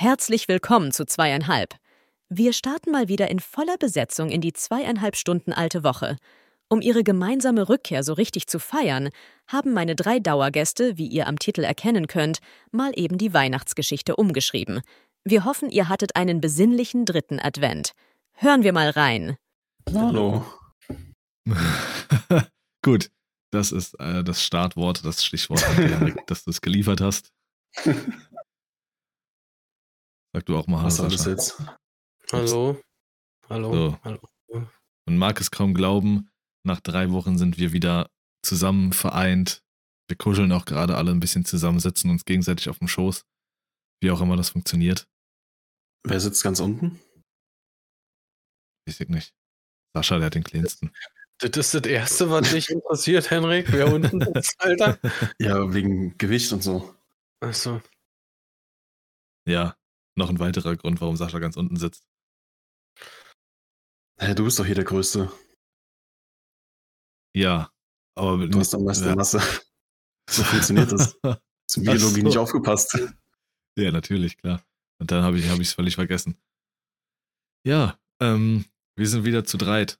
Herzlich willkommen zu zweieinhalb. Wir starten mal wieder in voller Besetzung in die zweieinhalb Stunden alte Woche. Um ihre gemeinsame Rückkehr so richtig zu feiern, haben meine drei Dauergäste, wie ihr am Titel erkennen könnt, mal eben die Weihnachtsgeschichte umgeschrieben. Wir hoffen, ihr hattet einen besinnlichen dritten Advent. Hören wir mal rein. Hallo. Gut, das ist äh, das Startwort, das Stichwort, das du es geliefert hast. Sag du auch mal Was alles jetzt? Hallo. Hallo. So. Hallo. Man mag es kaum glauben, nach drei Wochen sind wir wieder zusammen vereint. Wir kuscheln auch gerade alle ein bisschen zusammen, sitzen uns gegenseitig auf dem Schoß. Wie auch immer das funktioniert. Wer sitzt ganz unten? Weiß ich nicht. Sascha, der hat den kleinsten. Das ist das Erste, was dich interessiert, Henrik, wer unten sitzt, Alter. Ja, wegen Gewicht und so. Achso. Ja, noch ein weiterer Grund, warum Sascha ganz unten sitzt. Hä, du bist doch hier der Größte. Ja, aber Du hast am meisten ja. Masse. So funktioniert das. Zum Biologie so. nicht aufgepasst. Ja, natürlich, klar. Und dann habe ich es völlig vergessen. Ja, ähm, wir sind wieder zu dreit.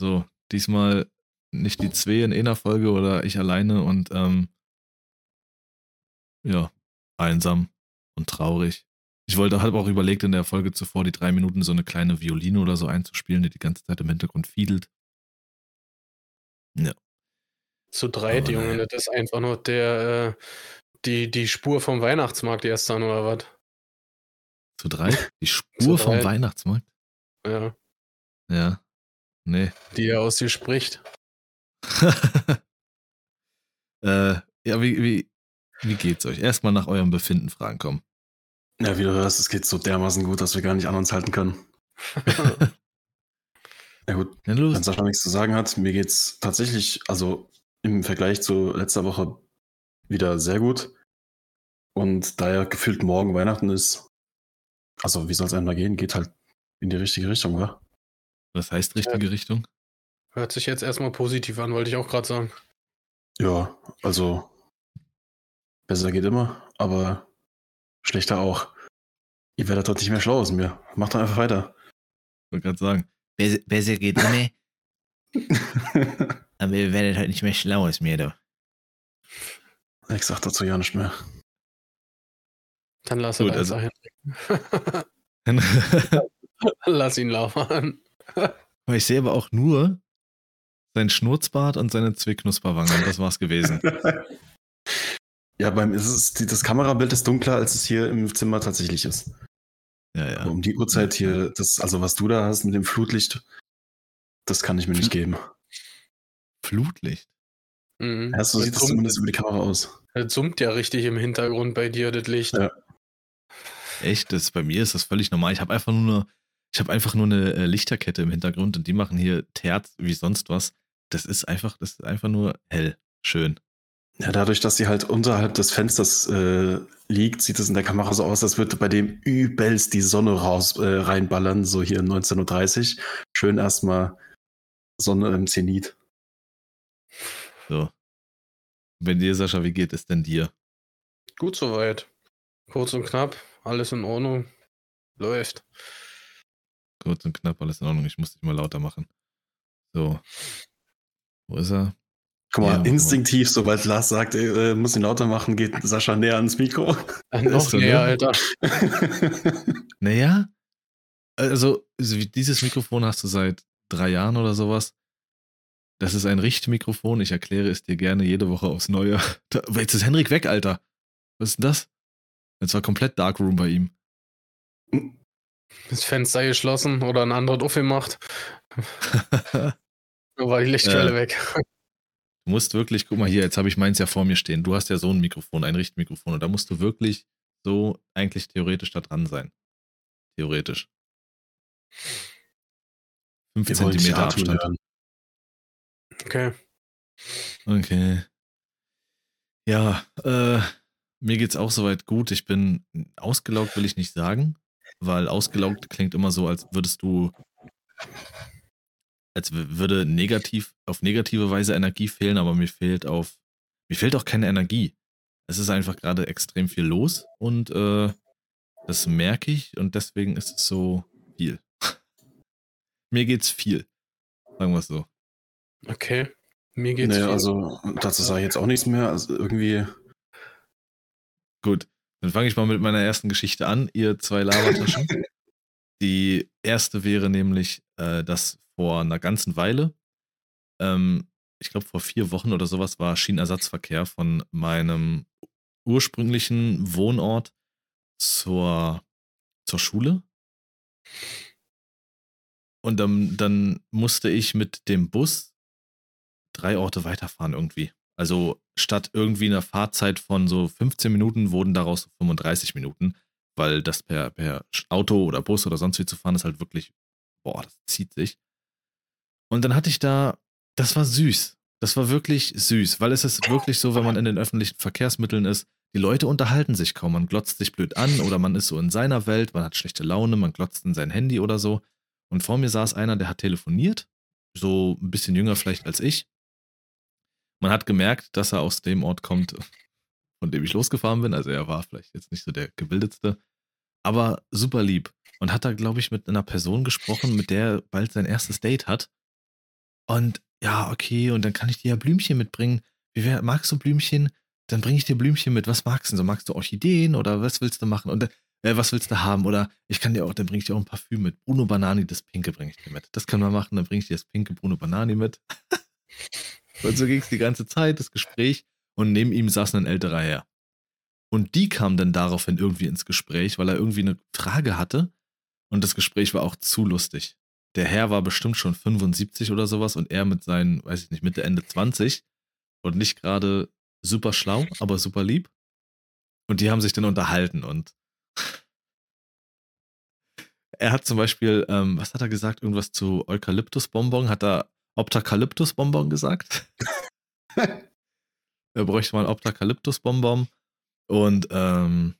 So, diesmal nicht die zwei in einer Folge oder ich alleine und ähm, ja, einsam und traurig. Ich wollte, habe auch überlegt, in der Folge zuvor die drei Minuten so eine kleine Violine oder so einzuspielen, die die ganze Zeit im Hintergrund fiedelt. Ja. Zu dreit, Aber Junge, das ist einfach nur der, äh, die, die Spur vom Weihnachtsmarkt erst dann, oder was? Zu drei? Die Spur vom. Weihnachtsmarkt? Ja, Ja. Nee. die er aus dir spricht. äh, ja, wie, wie, wie geht's euch? Erstmal nach eurem Befinden fragen, komm. Ja, wie du hörst, es geht so dermaßen gut, dass wir gar nicht an uns halten können. Ja gut, Ja, wenn. Sascha nichts zu sagen hat, mir geht's tatsächlich, also im Vergleich zu letzter Woche wieder sehr gut. Und da ja gefühlt morgen Weihnachten ist, also wie soll es einem da gehen, geht halt in die richtige Richtung, wa? Was heißt richtige Richtung? Hört sich jetzt erstmal positiv an, wollte ich auch gerade sagen. Ja, also besser geht immer, aber schlechter auch. Ihr werdet dort nicht mehr schlau aus mir. Macht doch einfach weiter. Ich wollte gerade sagen. Besser, besser geht immer, aber ihr werdet halt nicht mehr schlau als mir, du. ich sag dazu ja nicht mehr. Dann lass Gut, ihn also- lass ihn laufen. Aber ich sehe aber auch nur sein Schnurzbart und seine zwei Knusperwangen. Das war's gewesen. Ja, beim ist es, das Kamerabild ist dunkler, als es hier im Zimmer tatsächlich ist. Ja, Aber ja. um die Uhrzeit hier, das, also was du da hast mit dem Flutlicht, das kann ich mir nicht geben. Flutlicht. Mhm. Ja, so Das sieht das summt- zumindest über die Kamera aus. Das summt ja richtig im Hintergrund bei dir, das Licht. Ja. Echt, das, bei mir ist das völlig normal. Ich habe einfach nur eine, ich habe einfach nur eine äh, Lichterkette im Hintergrund und die machen hier Terz wie sonst was. Das ist einfach, das ist einfach nur hell. Schön. Ja, dadurch, dass sie halt unterhalb des Fensters äh, liegt, sieht es in der Kamera so aus, als würde bei dem übelst die Sonne raus äh, reinballern, so hier 19.30 Uhr. Schön erstmal Sonne im Zenit. So. Bei dir, Sascha, wie geht es denn dir? Gut soweit. Kurz und knapp, alles in Ordnung. Läuft. Kurz und knapp, alles in Ordnung. Ich muss dich mal lauter machen. So. Wo ist er? Guck mal, Ja, instinktiv, sobald Lars sagt, äh, muss ihn lauter machen, geht Sascha näher ans Mikro. Äh, noch so, näher, ne? Alter. Naja, also dieses Mikrofon hast du seit drei Jahren oder sowas. Das ist ein Richtmikrofon. Ich erkläre es dir gerne jede Woche aufs Neue. Da, jetzt ist Henrik weg, Alter. Was ist denn das? Jetzt war komplett Darkroom bei ihm. Das Fenster geschlossen oder ein anderes aufgemacht. Da war die Lichtquelle Äh. weg. Du musst wirklich, guck mal hier, jetzt habe ich meins ja vor mir stehen. Du hast ja so ein Mikrofon, ein Richtmikrofon. Und da musst du wirklich so eigentlich theoretisch da dran sein. Theoretisch. Fünf Wir wollen dich Zentimeter atmen Abstand. hören. Okay. Okay. Ja, äh, mir geht's auch soweit gut. Ich bin ausgelaugt, will ich nicht sagen, weil ausgelaugt klingt immer so, als würdest du, als würde negativ, auf negative Weise Energie fehlen, aber mir fehlt auf, mir fehlt auch keine Energie. Es ist einfach gerade extrem viel los und äh, Das merke ich und deswegen ist es so viel. Mir geht's viel. Sagen wir es so. Okay. Mir geht's Nee, viel. also dazu sage ich jetzt auch nichts mehr. Also irgendwie, Gut, dann fange ich mal mit meiner ersten Geschichte an, ihr zwei Labertaschen. Die erste wäre nämlich, äh, dass vor einer ganzen Weile, ähm, ich glaube vor vier Wochen oder sowas, war Schienenersatzverkehr von meinem ursprünglichen Wohnort zur, zur Schule. Und dann, dann musste ich mit dem Bus drei Orte weiterfahren irgendwie. Also statt irgendwie einer Fahrzeit von so 15 Minuten wurden daraus 35 Minuten, weil das per, per Auto oder Bus oder sonst wie zu fahren ist halt wirklich, boah, das zieht sich. Und dann hatte ich da, das war süß. Das war wirklich süß, weil es ist wirklich so, wenn man in den öffentlichen Verkehrsmitteln ist, die Leute unterhalten sich kaum. Man glotzt sich blöd an oder man ist so in seiner Welt, man hat schlechte Laune, man glotzt in sein Handy oder so. Und vor mir saß einer, der hat telefoniert, so ein bisschen jünger vielleicht als ich. Man hat gemerkt, dass er aus dem Ort kommt, von dem ich losgefahren bin. Also er war vielleicht jetzt nicht so der gebildetste, aber super lieb. Und hat da, glaube ich, mit einer Person gesprochen, mit der er bald sein erstes Date hat. Und ja, okay, und dann kann ich dir ja Blümchen mitbringen. Wie wär, magst du Blümchen? Dann bringe ich dir Blümchen mit. Was magst du denn so? Magst du Orchideen oder was willst du machen? Und äh, was willst du haben? Oder ich kann dir auch, dann bringe ich dir auch ein Parfüm mit. Bruno Banani, das Pinke bringe ich dir mit. Das können wir machen, dann bringe ich dir das pinke Bruno Banani mit. und so ging es die ganze Zeit, das Gespräch. Und neben ihm saß ein älterer Herr. Und die kam dann daraufhin irgendwie ins Gespräch, weil er irgendwie eine Frage hatte. Und das Gespräch war auch zu lustig. Der Herr war bestimmt schon 75 oder sowas und er mit seinen, weiß ich nicht, Mitte, Ende 20 und nicht gerade super schlau, aber super lieb. Und die haben sich dann unterhalten und er hat zum Beispiel, ähm, was hat er gesagt? Irgendwas zu Eukalyptusbonbon? Hat er Optacalyptusbonbon gesagt? er bräuchte mal ein Optacalyptusbonbon. Und ähm,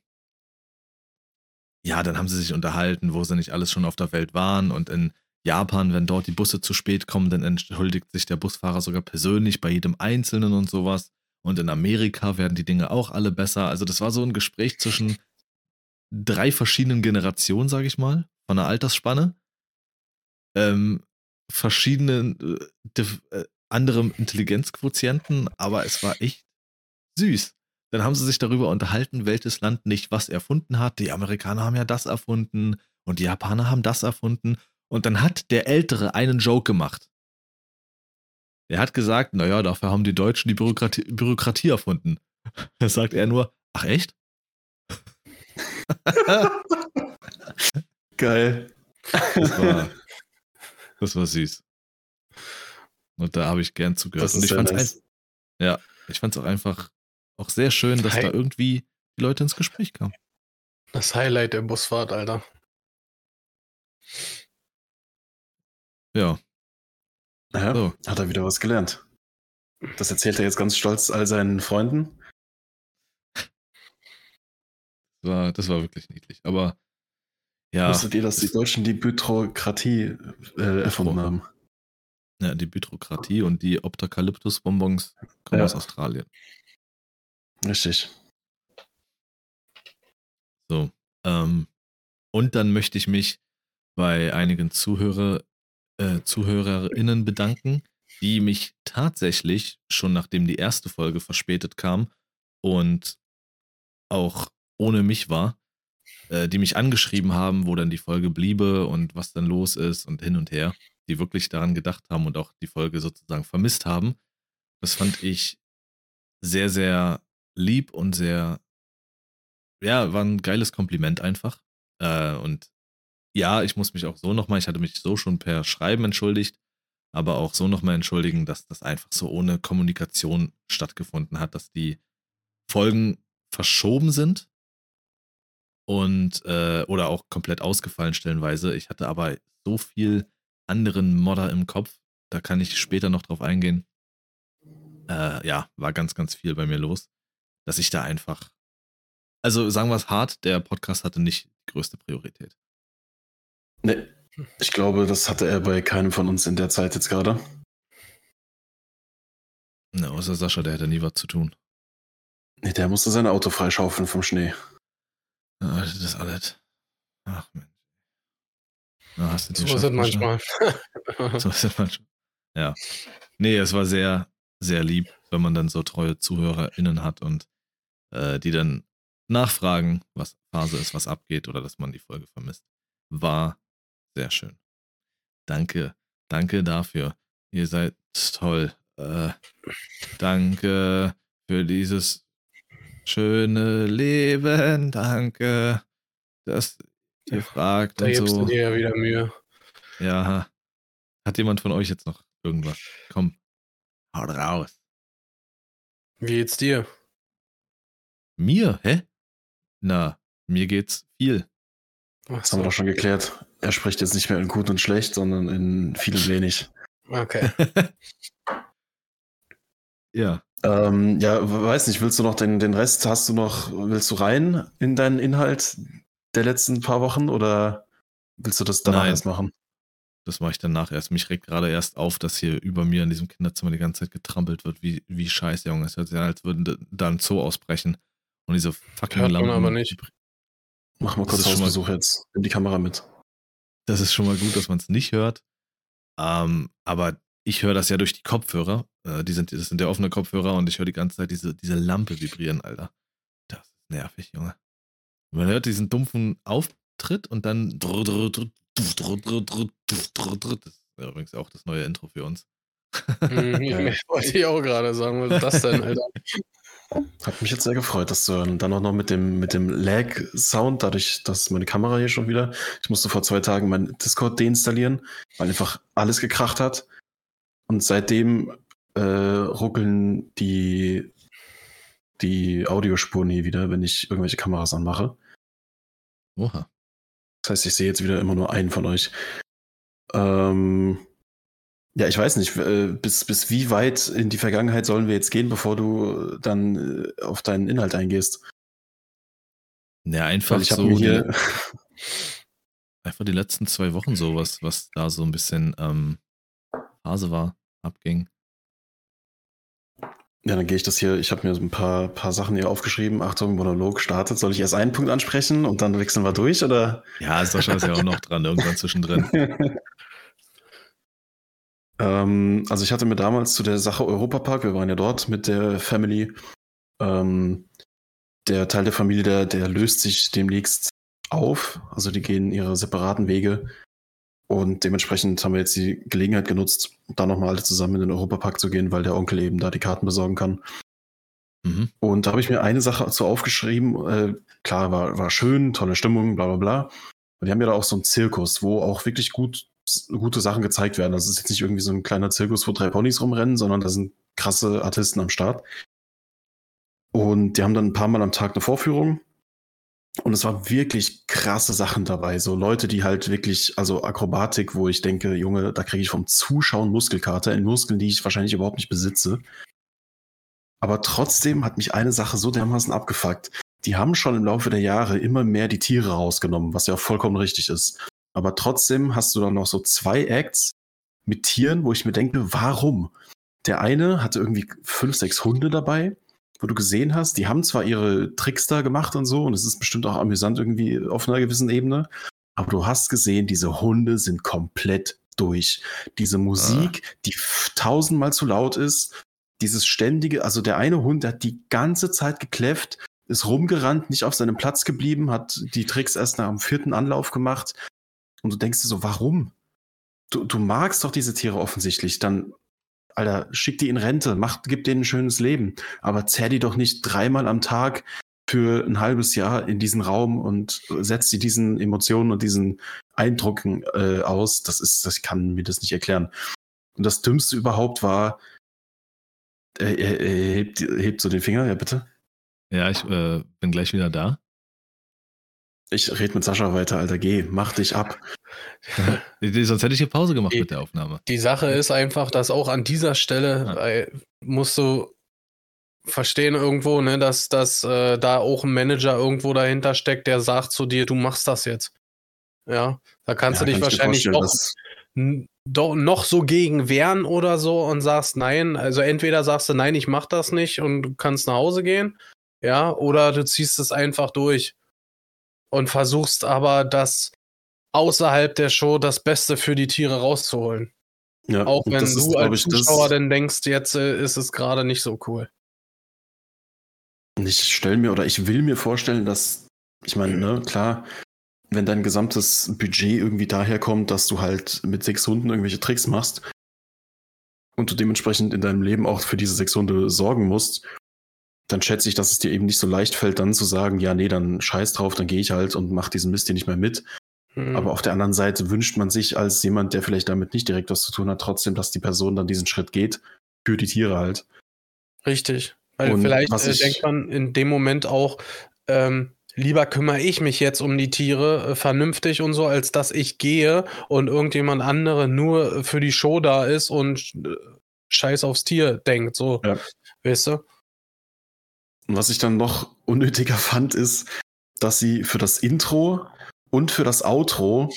ja, dann haben sie sich unterhalten, wo sie nicht alles schon auf der Welt waren. Und in Japan, wenn dort die Busse zu spät kommen, dann entschuldigt sich der Busfahrer sogar persönlich bei jedem Einzelnen und sowas. Und in Amerika werden die Dinge auch alle besser. Also das war so ein Gespräch zwischen drei verschiedenen Generationen, sage ich mal, von einer Altersspanne. Ähm, verschiedenen, äh, äh, anderem Intelligenzquotienten, aber es war echt süß. Dann haben sie sich darüber unterhalten, welches Land nicht was erfunden hat. Die Amerikaner haben ja das erfunden und die Japaner haben das erfunden. Und dann hat der Ältere einen Joke gemacht. Er hat gesagt, naja, dafür haben die Deutschen die Bürokratie, Bürokratie erfunden. Da sagt er nur, ach echt? geil. Das war, das war süß. Und da habe ich gern zugehört. Und ich fand's nice. ein, ja, ich fand's auch einfach auch sehr schön, dass Hi. da irgendwie die Leute ins Gespräch kamen. Das Highlight der Busfahrt, Alter. Ja, Ja, So. hat er wieder was gelernt. Das erzählt er jetzt ganz stolz all seinen Freunden. das war, das war wirklich niedlich. Aber ja, Wusstet ihr, dass die Deutschen die Bürokratie äh, erfunden haben? ja, die Bürokratie und die Optacalyptus-Bonbons kommen Ja. aus Australien. Richtig. So. Ähm, und dann möchte ich mich bei einigen Zuhörer, äh, ZuhörerInnen bedanken, die mich tatsächlich, schon nachdem die erste Folge verspätet kam und auch ohne mich war, äh, die mich angeschrieben haben, wo dann die Folge bliebe und was dann los ist und hin und her, die wirklich daran gedacht haben und auch die Folge sozusagen vermisst haben. Das fand ich sehr, sehr lieb und sehr, ja, war ein geiles Kompliment einfach. Äh, und ja, ich muss mich auch so nochmal, ich hatte mich so schon per Schreiben entschuldigt, aber auch so nochmal entschuldigen, dass das einfach so ohne Kommunikation stattgefunden hat, dass die Folgen verschoben sind und äh, oder auch komplett ausgefallen stellenweise. Ich hatte aber so viel anderen Modder im Kopf, da kann ich später noch drauf eingehen. Äh, ja, war ganz, ganz viel bei mir los, dass ich da einfach, also sagen wir es hart, der Podcast hatte nicht die größte Priorität. Nee, ich glaube, das hatte er bei keinem von uns in der Zeit jetzt gerade. Na, außer Sascha, der hatte nie was zu tun. Nee, der musste sein Auto freischaufeln vom Schnee. Ah, Das ist alles. Ach Mensch. Na, hast du So ist es manchmal. So ist es manchmal. Ja. Nee, es war sehr, sehr lieb, wenn man dann so treue ZuhörerInnen hat und äh, die dann nachfragen, was Phase ist, was abgeht oder dass man die Folge vermisst. War sehr schön. Danke, danke dafür. Ihr seid toll. Äh, danke für dieses schöne Leben. Danke, dass ihr fragt Da und gibst so. du dir ja wieder Mühe. Ja. Hat jemand von euch jetzt noch irgendwas? Komm. Haut raus. Wie geht's dir? Mir? Hä? Na, mir geht's viel. Ach Das haben wir doch schon geklärt. Er spricht jetzt nicht mehr in gut und schlecht, sondern in viel und wenig. Okay. ja. Ähm, ja, weiß nicht, willst du noch den, den Rest, hast du noch, willst du rein in deinen Inhalt der letzten paar Wochen oder willst du das danach Nein. erst machen? Das mache ich danach erst. Mich regt gerade erst auf, dass hier über mir in diesem Kinderzimmer die ganze Zeit getrampelt wird. Wie, wie scheiße, Junge. Es hört sich an, als würden da- ein Zoo ausbrechen. Und diese fucking Hört man Lampen. aber nicht. Mach mal kurz Hausbesuch jetzt. Nimm die Kamera mit. Das ist schon mal gut, dass man es nicht hört. Ähm, aber ich höre das ja durch die Kopfhörer. Äh, die sind, das sind ja offene Kopfhörer und ich höre die ganze Zeit diese, diese Lampe vibrieren, Alter. Das ist nervig, Junge. Man hört diesen dumpfen Auftritt und dann. Das ist übrigens auch das neue Intro für uns. Hm, ich wollte ich auch gerade sagen, was ist das denn, Alter? Hat mich jetzt sehr gefreut, dass du dann auch noch mit dem, mit dem Lag-Sound, dadurch, dass meine Kamera hier schon wieder, ich musste vor zwei Tagen mein Discord deinstallieren, weil einfach alles gekracht hat. Und seitdem äh, ruckeln die, die Audiospuren nie wieder, wenn ich irgendwelche Kameras anmache. Oha. Das heißt, ich sehe jetzt wieder immer nur einen von euch. Ähm, ja, ich weiß nicht, äh, bis, bis wie weit in die Vergangenheit sollen wir jetzt gehen, bevor du dann äh, auf deinen Inhalt eingehst? Ja, einfach so die, hier, einfach die letzten zwei Wochen sowas, was da so ein bisschen ähm, Phase war, abging. ja, dann gehe ich das hier, ich habe mir so ein paar, paar Sachen hier aufgeschrieben. Achtung, Monolog startet. Soll ich erst einen Punkt ansprechen und dann wechseln wir durch, oder? Ja, Sascha ist ja auch noch dran, irgendwann zwischendrin. ähm, also ich hatte mir damals zu der Sache Europapark, wir waren ja dort mit der Family, ähm, der Teil der Familie, der, der löst sich demnächst auf. Also die gehen ihre separaten Wege. Und dementsprechend haben wir jetzt die Gelegenheit genutzt, da nochmal alle zusammen in den Europapark zu gehen, weil der Onkel eben da die Karten besorgen kann. Mhm. Und da habe ich mir eine Sache dazu aufgeschrieben. Äh, klar, war, war schön, tolle Stimmung, bla bla bla. Und die haben ja da auch so einen Zirkus, wo auch wirklich gut, gute Sachen gezeigt werden. Das ist jetzt nicht irgendwie so ein kleiner Zirkus, wo drei Ponys rumrennen, sondern da sind krasse Artisten am Start. Und die haben dann ein paar Mal am Tag eine Vorführung. Und es war wirklich krasse Sachen dabei. So Leute, die halt wirklich, also Akrobatik, wo ich denke, Junge, da kriege ich vom Zuschauen Muskelkater in Muskeln, die ich wahrscheinlich überhaupt nicht besitze. Aber trotzdem hat mich eine Sache so dermaßen abgefuckt. Die haben schon im Laufe der Jahre immer mehr die Tiere rausgenommen, was ja vollkommen richtig ist. Aber trotzdem hast du dann noch so zwei Acts mit Tieren, wo ich mir denke, warum? Der eine hatte irgendwie fünf, sechs Hunde dabei, wo du gesehen hast, die haben zwar ihre Tricks da gemacht und so, und es ist bestimmt auch amüsant irgendwie auf einer gewissen Ebene, aber du hast gesehen, diese Hunde sind komplett durch. Diese Musik, die f- tausendmal zu laut ist, dieses ständige, also der eine Hund, der hat die ganze Zeit gekläfft, ist rumgerannt, nicht auf seinem Platz geblieben, hat die Tricks erst nach dem vierten Anlauf gemacht. Und du denkst dir so, warum? Du, du magst doch diese Tiere offensichtlich. Dann, Alter, schick die in Rente, mach, gib denen ein schönes Leben. Aber zerr die doch nicht dreimal am Tag für ein halbes Jahr in diesen Raum und setz die diesen Emotionen und diesen Eindrücken äh, aus. Das ist, das kann mir das nicht erklären. Und das Dümmste überhaupt war, äh, äh, äh, hebt, hebt so den Finger, ja bitte. Ja, ich äh, bin gleich wieder da. Ich red mit Sascha weiter, Alter, geh, mach dich ab. Sonst hätte ich hier Pause gemacht Die- mit der Aufnahme. Die Sache ist einfach, dass auch an dieser Stelle Ja. äh, musst du verstehen irgendwo, ne, dass, dass äh, da auch ein Manager irgendwo dahinter steckt, der sagt zu dir, du machst das jetzt. Ja, da kannst Ja, du dich kann wahrscheinlich doch, doch noch so gegen wehren oder so und sagst nein. Also entweder sagst du nein, ich mach das nicht und du kannst nach Hause gehen, ja, oder du ziehst es einfach durch. Und versuchst aber das außerhalb der Show das Beste für die Tiere rauszuholen. Ja, Auch wenn ist, du glaub als Zuschauer dann denkst, jetzt äh, ist es gerade nicht so cool. Und ich stelle mir oder ich will mir vorstellen, dass, ich meine, ne, klar, wenn dein gesamtes Budget irgendwie daherkommt, dass du halt mit sechs Hunden irgendwelche Tricks machst und du dementsprechend in deinem Leben auch für diese sechs Hunde sorgen musst, dann schätze ich, dass es dir eben nicht so leicht fällt, dann zu sagen, ja, nee, dann scheiß drauf, dann gehe ich halt und mach diesen Mist hier nicht mehr mit. Hm. Aber auf der anderen Seite wünscht man sich als jemand, der vielleicht damit nicht direkt was zu tun hat, trotzdem, dass die Person dann diesen Schritt geht, für die Tiere halt. Richtig. Weil Und vielleicht äh, denkt man in dem Moment auch, ähm, lieber kümmere ich mich jetzt um die Tiere äh, vernünftig und so, als dass ich gehe und irgendjemand andere nur für die Show da ist und äh, scheiß aufs Tier denkt. So, Ja. weißt du? Und was ich dann noch unnötiger fand, ist, dass sie für das Intro und für das Outro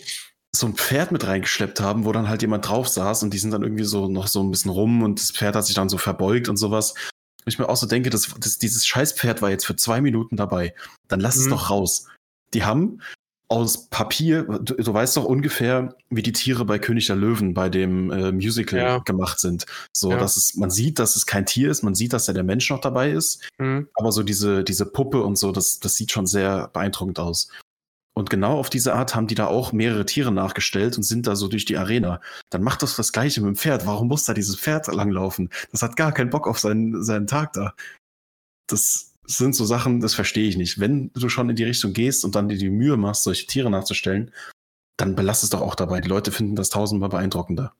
so ein Pferd mit reingeschleppt haben, wo dann halt jemand drauf saß und die sind dann irgendwie so noch so ein bisschen rum und das Pferd hat sich dann so verbeugt und sowas. Und ich mir auch so denke, das, das, dieses Scheißpferd war jetzt für zwei Minuten dabei. Dann lass es Mhm. doch raus. Die haben aus Papier, du, du weißt doch ungefähr, wie die Tiere bei König der Löwen bei dem äh, Musical Ja. gemacht sind. So, Ja. dass es, man sieht, dass es kein Tier ist, man sieht, dass da der Mensch noch dabei ist. Hm. Aber so diese, diese Puppe und so, das, das sieht schon sehr beeindruckend aus. Und genau auf diese Art haben die da auch mehrere Tiere nachgestellt und sind da so durch die Arena. Dann macht das das Gleiche mit dem Pferd. Warum muss da dieses Pferd langlaufen? Das hat gar keinen Bock auf seinen, seinen Tag da. Das sind so Sachen, das verstehe ich nicht. Wenn du schon in die Richtung gehst und dann dir die Mühe machst, solche Tiere nachzustellen, dann belass es doch auch dabei. Die Leute finden das tausendmal beeindruckender.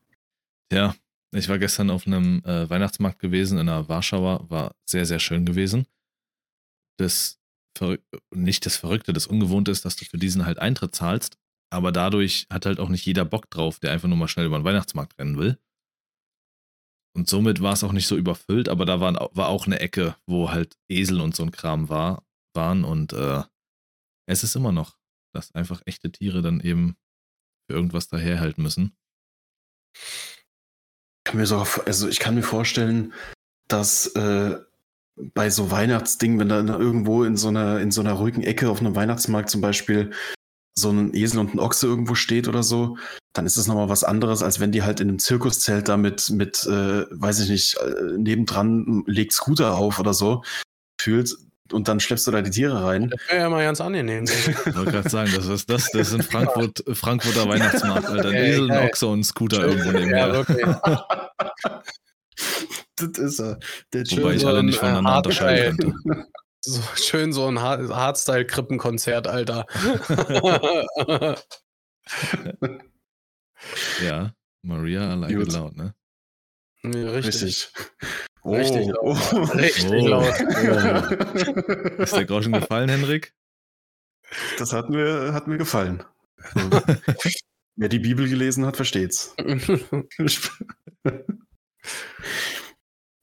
Ja, ich war gestern auf einem äh, Weihnachtsmarkt gewesen in der Warschauer, war sehr, sehr schön gewesen. Das Verrück nicht das Verrückte, das Ungewohnte ist, dass du für diesen halt Eintritt zahlst, aber dadurch hat halt auch nicht jeder Bock drauf, der einfach nur mal schnell über den Weihnachtsmarkt rennen will. Und somit war es auch nicht so überfüllt, aber da waren, war auch eine Ecke, wo halt Esel und so ein Kram war, waren und äh, es ist immer noch, dass einfach echte Tiere dann eben für irgendwas daherhalten müssen. kann mir sogar, also ich kann mir vorstellen, dass äh, bei so Weihnachtsdingen, wenn da irgendwo in so einer, in so einer ruhigen Ecke auf einem Weihnachtsmarkt zum Beispiel so ein Esel und ein Ochse irgendwo steht oder so, dann ist es nochmal was anderes, als wenn die halt in einem Zirkuszelt da mit, mit äh, weiß ich nicht, äh, nebendran legt Scooter auf oder so, fühlt und dann schleppst du da die Tiere rein. Das wäre ja mal ganz angenehm. Ich wollte gerade sagen, das ist das. Das ist in Frankfurt, Frankfurter Weihnachtsmarkt, Alter. Ein Esel, ein. Ochse und ein Scooter irgendwo ja, nebenher. wirklich. das ist er. Der Wobei ich alle ein, nicht äh, voneinander unterscheiden könnte. So, schön so ein Hard- Hardstyle-Krippenkonzert, Alter. Ja, Maria, I like loud, ne? Nee, richtig. Richtig. Oh, Richtig laut. Richtig Oh. laut. Ist der Groschen gefallen, Henrik? Das hat mir, hat mir gefallen. Wer die Bibel gelesen hat, versteht's.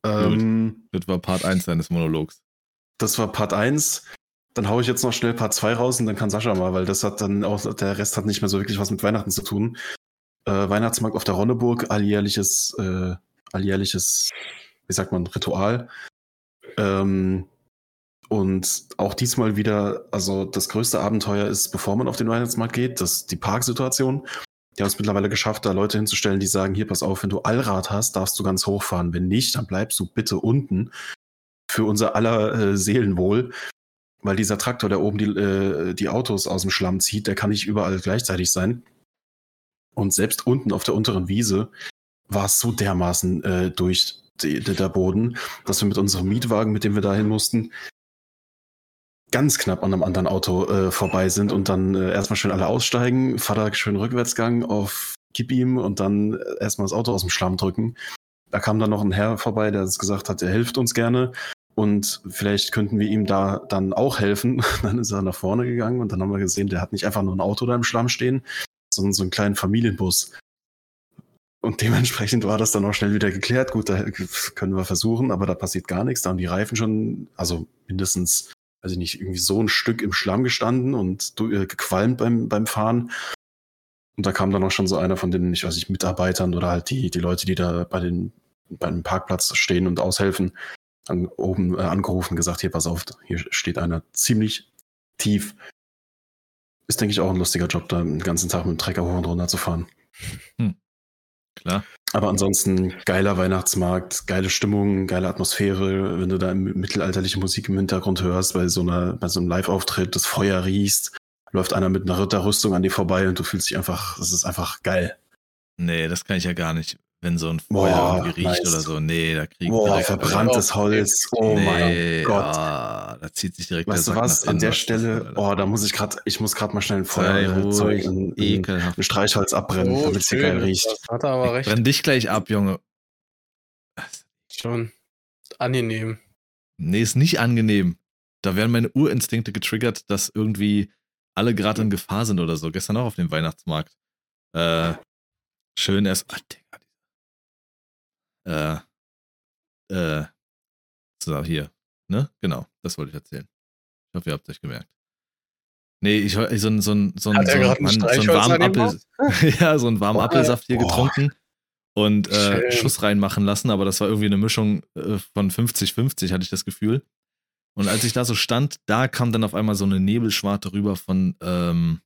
ähm, Das war Part 1 deines Monologs. Das war Part 1. Dann haue ich jetzt noch schnell Part 2 raus und dann kann Sascha mal, weil das hat dann auch, der Rest hat nicht mehr so wirklich was mit Weihnachten zu tun. Äh, Weihnachtsmarkt auf der Ronneburg, alljährliches, äh, alljährliches, wie sagt man, Ritual. Ähm, und auch diesmal wieder, also das größte Abenteuer ist, bevor man auf den Weihnachtsmarkt geht, das die Parksituation. Die haben es mittlerweile geschafft, da Leute hinzustellen, die sagen, hier, pass auf, wenn du Allrad hast, darfst du ganz hoch fahren. Wenn nicht, dann bleibst du bitte unten für unser aller äh, Seelenwohl. Weil dieser Traktor, der oben die, äh, die Autos aus dem Schlamm zieht, der kann nicht überall gleichzeitig sein. Und selbst unten auf der unteren Wiese war es so dermaßen äh, durch die, der Boden, dass wir mit unserem Mietwagen, mit dem wir dahin mussten, ganz knapp an einem anderen Auto äh, vorbei sind und dann äh, erstmal schön alle aussteigen, Vater schön Rückwärtsgang auf Gib ihm und dann äh, erstmal das Auto aus dem Schlamm drücken. Da kam dann noch ein Herr vorbei, der gesagt hat, er hilft uns gerne und vielleicht könnten wir ihm da dann auch helfen. dann ist er nach vorne gegangen und dann haben wir gesehen, der hat nicht einfach nur ein Auto da im Schlamm stehen, sondern so einen kleinen Familienbus. Und dementsprechend war das dann auch schnell wieder geklärt. Gut, da können wir versuchen, aber da passiert gar nichts. Da haben die Reifen schon, also mindestens, weiß ich nicht, irgendwie so ein Stück im Schlamm gestanden und äh, gequalmt beim, beim Fahren. Und da kam dann auch schon so einer von den, ich weiß nicht, Mitarbeitern oder halt die, die Leute, die da bei den, beim Parkplatz stehen und aushelfen, an, oben äh, angerufen gesagt, hier, pass auf, hier steht einer ziemlich tief. ist, denke ich, auch ein lustiger Job, da den ganzen Tag mit dem Trecker hoch und runter zu fahren. Klar. Aber ansonsten geiler Weihnachtsmarkt, geile Stimmung, geile Atmosphäre, wenn du da mittelalterliche Musik im Hintergrund hörst, bei so einer, bei so einem Live-Auftritt, das Feuer riechst, läuft einer mit einer Ritterrüstung an dir vorbei und du fühlst dich einfach, das ist einfach geil. Nee, das kann ich ja gar nicht. Wenn so ein Boah, Feuer irgendwie riecht nice. oder so. Nee, da krieg ich Boah, verbranntes Holz, oh nee, mein Gott. ah, da zieht sich direkt Weißt du der Sack was? nach An der was Stelle, oh, da muss ich gerade, ich muss gerade mal schnell ein Feuerzeug, ein, ein, ein Streichholz abbrennen, damit es hier geil riecht. Das hat er aber recht. Brenn dich gleich ab, Junge. Schon angenehm. Nee, ist nicht angenehm. Da werden meine Urinstinkte getriggert, dass irgendwie alle gerade in Gefahr sind oder so. Gestern auch auf dem Weihnachtsmarkt. Äh, schön erst. Digga. Äh, äh, so, hier. Ne? Genau, das wollte ich erzählen. Ich hoffe, ihr habt euch gemerkt. Nee, ich ich- so ein, so ein, so Hat so Mann, so ein Streichholz warmen Apfel, ja, so einen warmen. Apfelsaft hier Boah. getrunken und äh. Schuss reinmachen lassen, aber das war irgendwie eine Mischung äh, von 50-50, hatte ich das Gefühl. Und als ich da so stand, da kam dann auf einmal so eine Nebelschwarte rüber von, ähm,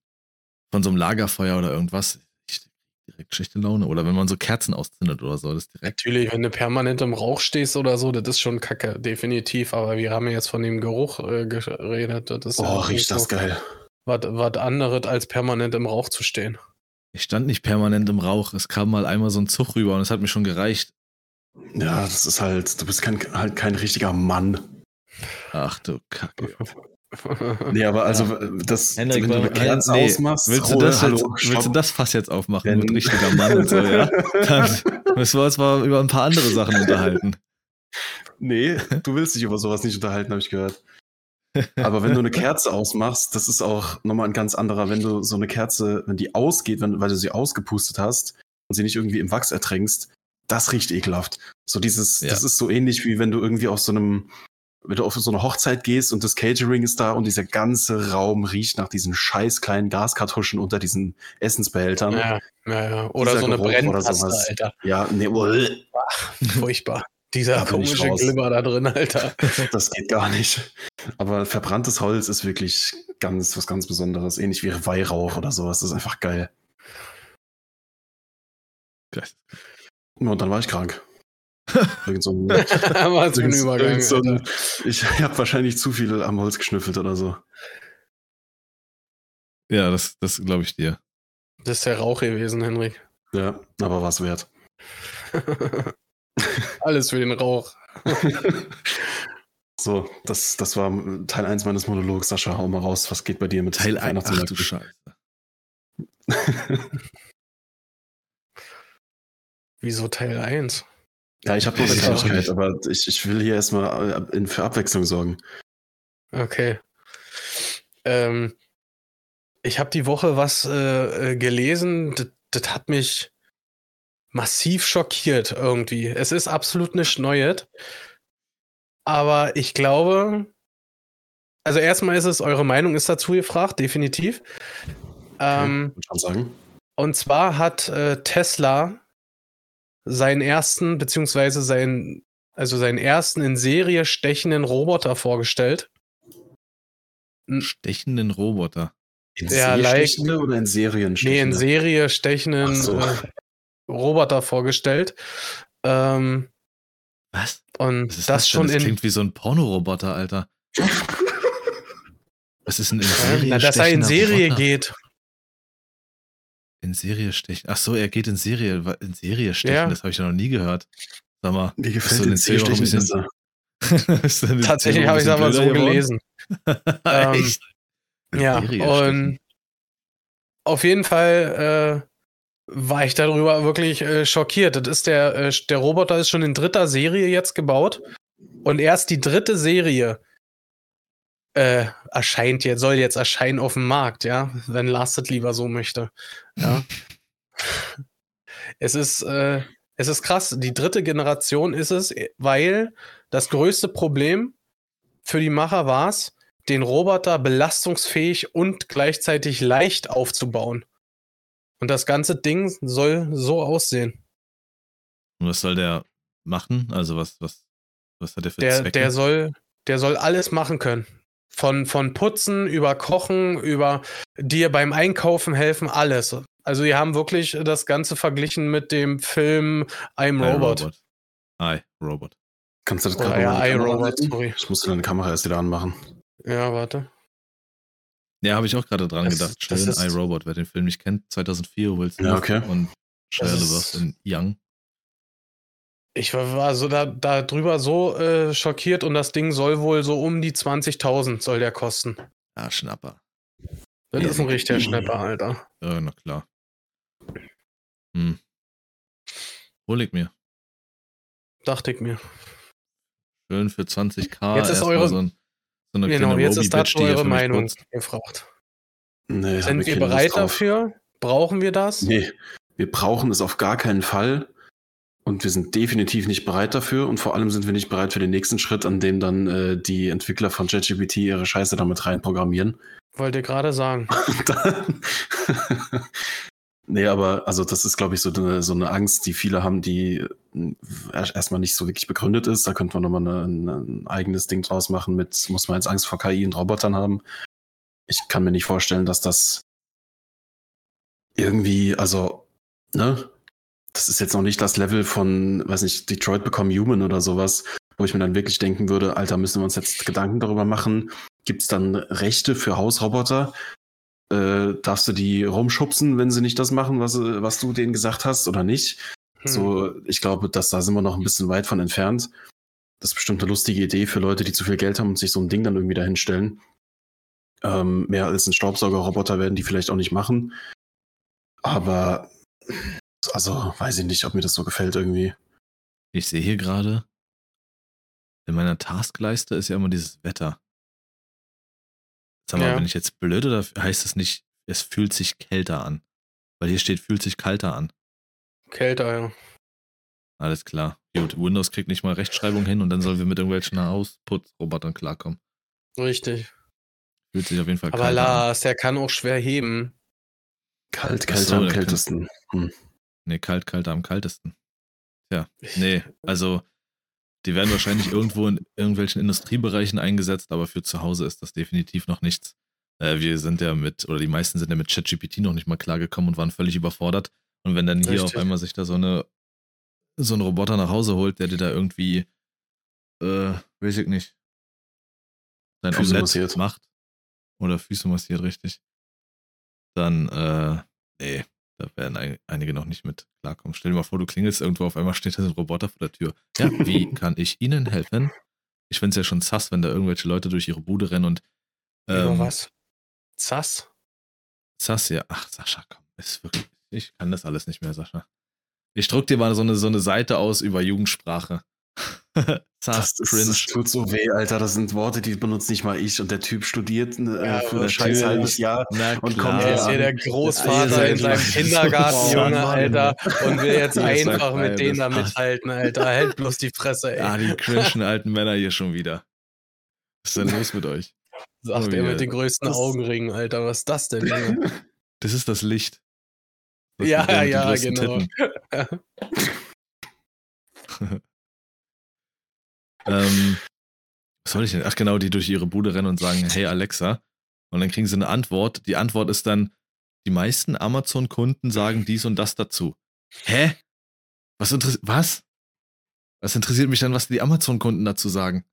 von so einem Lagerfeuer oder irgendwas. Direkt schlechte Laune. Oder wenn man so Kerzen auszündet oder so. Das ist direkt. Natürlich, wenn du permanent im Rauch stehst oder so, das ist schon kacke, definitiv. Aber wir haben ja jetzt von dem Geruch äh, geredet. Das ist Oh, ja riecht das geil. Was, was anderes, als permanent im Rauch zu stehen. Ich stand nicht permanent im Rauch. Es kam mal einmal so ein Zug rüber und es hat mir schon gereicht. Ja, das ist halt, du bist kein, halt kein richtiger Mann. Ach du Kacke. Nee, aber also, das, Henrik, wenn du eine Kerze nee, ausmachst, willst, du das hallo, jetzt, willst du das Fass jetzt aufmachen Wenn- mit richtiger Mann und so, ja? Dann müssen wir uns mal über ein paar andere Sachen unterhalten. Nee, du willst dich über sowas nicht unterhalten, habe ich gehört. Aber wenn du eine Kerze ausmachst, das ist auch nochmal ein ganz anderer, wenn du so eine Kerze, wenn die ausgeht, wenn, weil du sie ausgepustet hast und sie nicht irgendwie im Wachs ertränkst, das riecht ekelhaft. So dieses, Ja. das ist so ähnlich wie wenn du irgendwie auf so einem, wenn du auf so eine Hochzeit gehst und das Catering ist da und dieser ganze Raum riecht nach diesen scheiß kleinen Gaskartuschen unter diesen Essensbehältern. ja, ja, ja. Oder Dieser so eine Geruch oder Brennpaste, sowas. Alter. Ja, nee, uah, Furchtbar. Dieser Da bin ich komische. Glibber da drin, Alter. das geht gar nicht. Aber verbranntes Holz ist wirklich ganz, was ganz Besonderes. Ähnlich wie Weihrauch oder sowas. Das ist einfach geil. Geil. Und dann war ich krank. Irgend so ein, Was für ein irgend- Übergang. so ein, ich habe wahrscheinlich zu viel am Holz geschnüffelt oder so. Ja, das, das glaube ich dir. Das ist der Rauch gewesen, Henrik. Ja, aber was wert. Alles für den Rauch. so, das, das war Teil 1 meines Monologs. Sascha, hau mal raus. Was geht bei dir mit Teil 1. Ach du Scheiße. Wieso Teil 1? Ja, ich habe noch eine Kleinigkeit, aber ich, ich will hier erstmal äh, in- für Abwechslung sorgen. Okay. Ähm, ich habe die Woche was äh, äh, gelesen, das, hat mich massiv schockiert irgendwie. Es ist absolut nicht Neues. Aber ich glaube, also erstmal ist es, eure Meinung ist dazu gefragt, definitiv. Ähm, schon sagen. und zwar hat äh, Tesla seinen ersten, beziehungsweise seinen, also seinen ersten in Serie stechenden Roboter vorgestellt. Stechenden Roboter. In Ja, Seestechende oder in Serien? Nee, in Serie stechenden so. äh, Roboter vorgestellt. Ähm, Was? und Was ist das, das, schon? Das in. klingt wie so ein Pornoroboter, Alter. Was ist denn in Serie na, dass er in Serie Roboter? geht. In Serie stechen. Ach so, er geht in Serie, in Serie stechen. Ja. Das habe ich ja noch nie gehört. Sag mal. Mir Hast gefällt auch ein Seestechende bisschen- besser. In Tatsächlich Serie habe ich es aber so gelesen. Ähm, Echt? In Ja, Serie und stechen. auf jeden Fall äh, war ich darüber wirklich äh, schockiert. Das ist der, äh, der Roboter ist schon in dritter Serie jetzt gebaut. Und erst die dritte Serie äh, erscheint jetzt, soll jetzt erscheinen auf dem Markt, ja, wenn Lars das lieber so möchte. Ja. es ist, äh, es ist krass. Die dritte Generation ist es, weil das größte Problem für die Macher war es, den Roboter belastungsfähig und gleichzeitig leicht aufzubauen. Und das ganze Ding soll so aussehen. Und was soll der machen? Also was, was, was hat der für Der, Zwecke? der soll, der soll alles machen können. Von, von Putzen, über Kochen, über dir beim Einkaufen helfen, alles. Also, die haben wirklich das Ganze verglichen mit dem Film I'm I, Robot. Robot. I, Robot. Kannst du das Oder gerade ja, I, Robot, sorry. Ich musste deine Kamera erst wieder anmachen. Ja, warte. Ja, habe ich auch gerade dran Das- gedacht. Schön, I, Robot. Wer den Film nicht kennt, 2004, Will Smith Ja, okay. und Shia LaBeouf in Young. Ich war, war so da, da drüber so äh, schockiert und das Ding soll wohl so um die 20.000 soll der kosten. Ah, Schnapper. Das ist ein richtiger Schnapper, Alter. Ja, na klar. Hm. Hol ich mir. Dachte ich mir. Schön für 20k. Jetzt ist eure- So, ein, so eine Genau, jetzt ist hier eure Meinung gefragt. Nee, Sind wir bereit dafür? Brauchen wir das? Nee, wir brauchen es auf gar keinen Fall. Und wir sind definitiv nicht bereit dafür. Und vor allem sind wir nicht bereit für den nächsten Schritt, an dem dann äh, die Entwickler von ChatGPT ihre Scheiße damit reinprogrammieren. Wollte gerade sagen. Nee, aber also das ist, glaube ich, so eine, so eine Angst, die viele haben, die erst- erstmal nicht so wirklich begründet ist. Da könnte man nochmal eine, ein eigenes Ding draus machen mit, muss man jetzt Angst vor KI und Robotern haben. Ich kann mir nicht vorstellen, dass das irgendwie, also, ne? Das ist jetzt noch nicht das Level von, weiß nicht, Detroit Become Human oder sowas, wo ich mir dann wirklich denken würde, Alter, müssen wir uns jetzt Gedanken darüber machen, Gibt es dann Rechte für Hausroboter? Äh, darfst du die rumschubsen, wenn sie nicht das machen, was, was du denen gesagt hast oder nicht? Hm. So, ich glaube, dass da sind wir noch ein bisschen weit von entfernt. Das ist bestimmt eine lustige Idee für Leute, die zu viel Geld haben und sich so ein Ding dann irgendwie dahinstellen. Ähm, mehr als ein Staubsaugerroboter werden die vielleicht auch nicht machen. Aber, also, weiß ich nicht, ob mir das so gefällt irgendwie. Ich sehe hier gerade, in meiner Taskleiste ist ja immer dieses Wetter. Sag mal, Ja. bin ich jetzt blöd oder heißt es nicht, es fühlt sich kälter an? Weil hier steht, fühlt sich kalter an. Kälter, ja. Alles klar. Gut, Windows kriegt nicht mal Rechtschreibung hin und dann sollen wir mit irgendwelchen Ausputzrobotern klarkommen. Richtig. Fühlt sich auf jeden Fall Aber kälter an. Lars, der kann auch schwer heben. Kalt, kälter so, am kältesten. Hm. Nee, kalt, kalter am kaltesten. Tja, nee, also die werden wahrscheinlich irgendwo in irgendwelchen Industriebereichen eingesetzt, aber für zu Hause ist das definitiv noch nichts. Äh, wir sind ja mit, oder die meisten sind ja mit ChatGPT noch nicht mal klargekommen und waren völlig überfordert. Und wenn dann hier Richtig. auf einmal sich da so eine so ein Roboter nach Hause holt, der dir da irgendwie, äh, weiß ich nicht, sein Füße Omelett massiert. macht oder Füße massiert, richtig, dann, äh, nee, da werden ein, einige noch nicht mit klarkommen. Stell dir mal vor, du klingelst irgendwo, auf einmal steht da so ein Roboter vor der Tür. Ja, wie kann ich Ihnen helfen? Ich finde es ja schon sass, wenn da irgendwelche Leute durch ihre Bude rennen und Über ähm, was? Sass? Sass, ja. Ach, Sascha, komm, ist wirklich, ich kann das alles nicht mehr, Sascha. Ich druck dir mal so eine, so eine Seite aus über Jugendsprache. Sass, Das, ist, cringe. das tut so weh, Alter. Das sind Worte, die benutzt nicht mal ich. Und der Typ studiert äh, Ja, für ein scheiß halbes Jahr. Na und kommt Er ist Ja. hier der Großvater in seinem Kindergarten, Oh, Junge, Mann. Alter. Und will jetzt einfach mit denen da mithalten, Alter. Halt bloß die Fresse, ey. Ah, die cringen alten Männer hier schon wieder. Was ist denn los mit euch? Sagt Oh, er mit den größten Das- Augenringen, Alter. Was ist das denn, Junge? Das ist das Licht. Das ja, ja, genau. Ähm, was soll ich denn? Ach genau, die durch ihre Bude rennen und sagen, hey Alexa. Und dann kriegen sie eine Antwort. Die Antwort ist dann, die meisten Amazon-Kunden sagen dies und das dazu. Hä? Was interessiert, was? Was interessiert mich dann, was die Amazon-Kunden dazu sagen?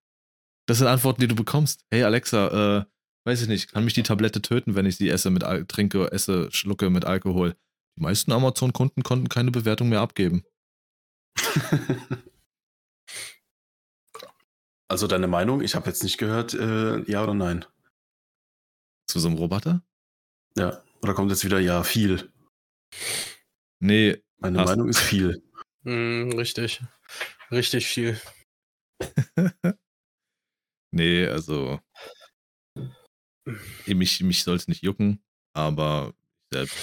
Das sind Antworten, die du bekommst. Hey Alexa, äh, weiß ich nicht, kann mich die Tablette töten, wenn ich sie esse mit Al trinke, esse, schlucke mit Alkohol? Die meisten Amazon-Kunden konnten keine Bewertung mehr abgeben. Also deine Meinung? Ich habe jetzt nicht gehört, äh, ja oder nein. Zu so einem Roboter? Ja. Oder kommt jetzt wieder ja viel? Nee, Meine Hast- Meinung ist viel. Hm, richtig. Richtig viel. nee, also mich, mich soll es nicht jucken, aber ich selbst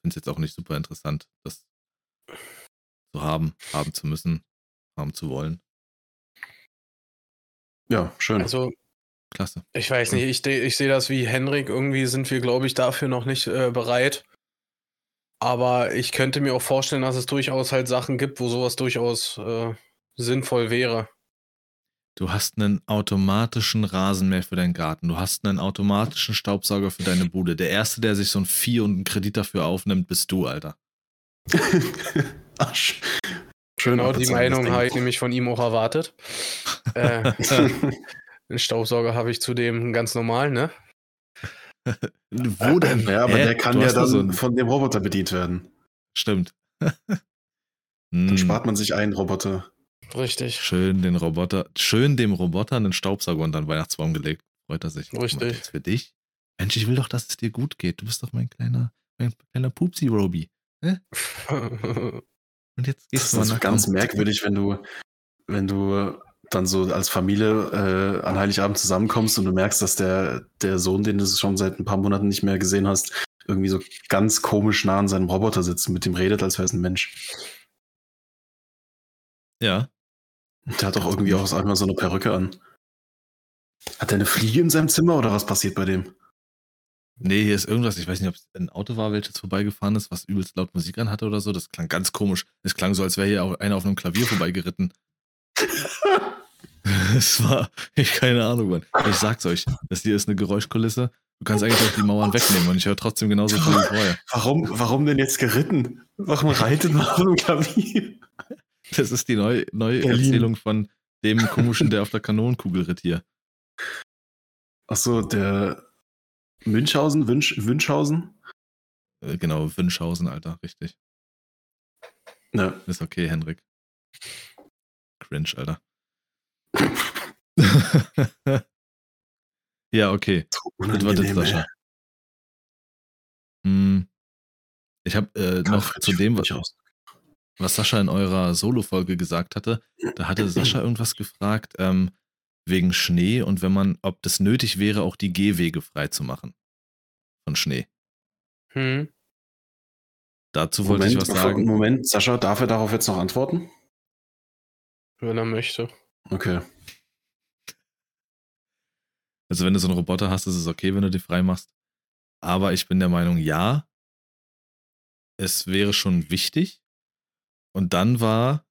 finde es jetzt auch nicht super interessant, das zu haben, haben zu müssen, haben zu wollen. Ja, schön. Also, Klasse. ich weiß nicht, ich, de- ich sehe das wie Henrik. Irgendwie sind wir, glaube ich, dafür noch nicht äh, bereit. Aber ich könnte mir auch vorstellen, dass es durchaus halt Sachen gibt, wo sowas durchaus äh, sinnvoll wäre. Du hast einen automatischen Rasenmäher für deinen Garten. Du hast einen automatischen Staubsauger für deine Bude. Der Erste, der sich so ein Vieh und einen Kredit dafür aufnimmt, bist du, Alter. Ach, sch- schön. Genau, die Meinung habe ich nämlich von ihm auch erwartet. äh, einen Staubsauger habe ich zudem ganz normal, ne? Wo denn? Ja, aber Hä? der kann ja da dann so von dem Roboter bedient werden. Stimmt. Dann Hm, spart man sich einen Roboter. Richtig. Schön den Roboter, schön dem Roboter einen Staubsauger und dann Weihnachtsbaum gelegt. Freut er sich. Richtig. Für dich. Mensch, ich will doch, dass es dir gut geht. Du bist doch mein kleiner, mein kleiner Pupsi-Robi. Und jetzt Das gehst ist du so nach ganz merkwürdig, wenn du, wenn du dann so als Familie äh, an Heiligabend zusammenkommst und du merkst, dass der, der Sohn, den du schon seit ein paar Monaten nicht mehr gesehen hast, irgendwie so ganz komisch nah an seinem Roboter sitzt und mit dem redet, als wäre es ein Mensch. Ja. Der hat doch irgendwie auch einmal so eine Perücke an. Hat er eine Fliege in seinem Zimmer oder was passiert bei dem? Nee, hier ist irgendwas, ich weiß nicht, ob es ein Auto war, welches vorbeigefahren ist, was übelst laut Musik an hatte oder so. Das klang ganz komisch. Es klang so, als wäre hier auch einer auf einem Klavier vorbeigeritten. Es war, ich keine Ahnung, Mann. Ich sag's euch, das hier ist eine Geräuschkulisse. Du kannst eigentlich auch die Mauern wegnehmen und ich höre trotzdem genauso viel wie vorher. Warum, warum denn jetzt geritten? Warum reitet man auf dem Klavier? Das ist die neue, neue Berlin. Erzählung von dem komischen, der auf der Kanonenkugel ritt hier. Achso, der Münchhausen, Wünsch, Wünschhausen? Äh, Genau, Wünschhausen, Alter, richtig. Ne. Ist okay, Henrik. Cringe, Alter. ja, okay. So Was war das? Hm, Ich habe äh, noch zu dem, was, was Sascha in eurer Solo-Folge gesagt hatte, da hatte Sascha irgendwas gefragt, ähm, wegen Schnee und wenn man, ob das nötig wäre, auch die Gehwege frei zu machen. Von Schnee. Hm. Dazu wollte ich was sagen. Moment, Sascha, darf er darauf jetzt noch antworten? Wenn er möchte. Okay. Also wenn du so einen Roboter hast, ist es okay, wenn du die frei machst. Aber ich bin der Meinung, ja, es wäre schon wichtig. Und dann war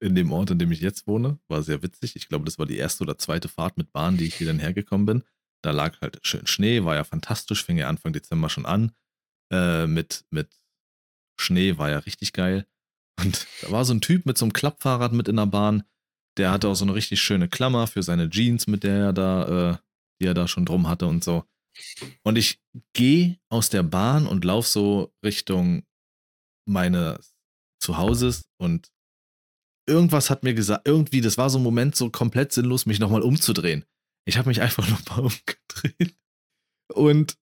in dem Ort, in dem ich jetzt wohne, war sehr witzig. Ich glaube, das war die erste oder zweite Fahrt mit Bahn, die ich hier dann hergekommen bin. Da lag halt schön Schnee, war ja fantastisch, fing ja Anfang Dezember schon an. Äh, mit, mit Schnee war ja richtig geil. Und da war so ein Typ mit so einem Klappfahrrad mit in der Bahn. Der hatte auch so eine richtig schöne Klammer für seine Jeans, mit der er da, äh, die er da schon drum hatte und so. Und ich gehe aus der Bahn und laufe so Richtung meines Zuhauses und irgendwas hat mir gesagt, irgendwie, das war so ein Moment so komplett sinnlos, mich nochmal umzudrehen. Ich habe mich einfach nochmal umgedreht. Und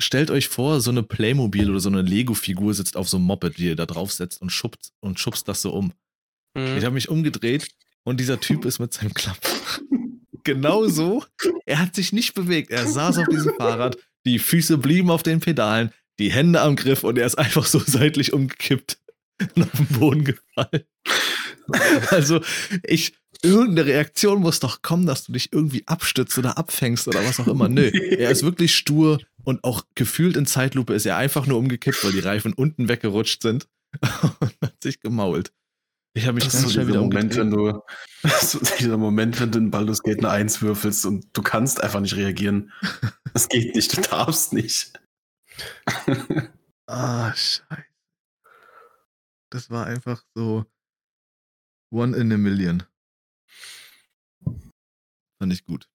stellt euch vor, so eine Playmobil oder so eine Lego-Figur sitzt auf so einem Moped, wie ihr da drauf setzt und schubst, und schubst das so um. Hm. Ich habe mich umgedreht und dieser Typ ist mit seinem Klapp. genau so. Er hat sich nicht bewegt. Er saß auf diesem Fahrrad, die Füße blieben auf den Pedalen, die Hände am Griff und er ist einfach so seitlich umgekippt und auf den Boden gefallen. Also, ich, irgendeine Reaktion muss doch kommen, dass du dich irgendwie abstützt oder abfängst oder was auch immer. Nö, er ist wirklich stur und auch gefühlt in Zeitlupe ist er einfach nur umgekippt, weil die Reifen unten weggerutscht sind und hat sich gemault. Ich habe mich Das ganz schnell wieder Moment, wenn du, das ist dieser Moment, wenn du in Baldur's Gate eine 1 würfelst und du kannst einfach nicht reagieren. Das geht nicht, du darfst nicht. Ah, scheiße. Das war einfach so one in a million. Fand ich gut.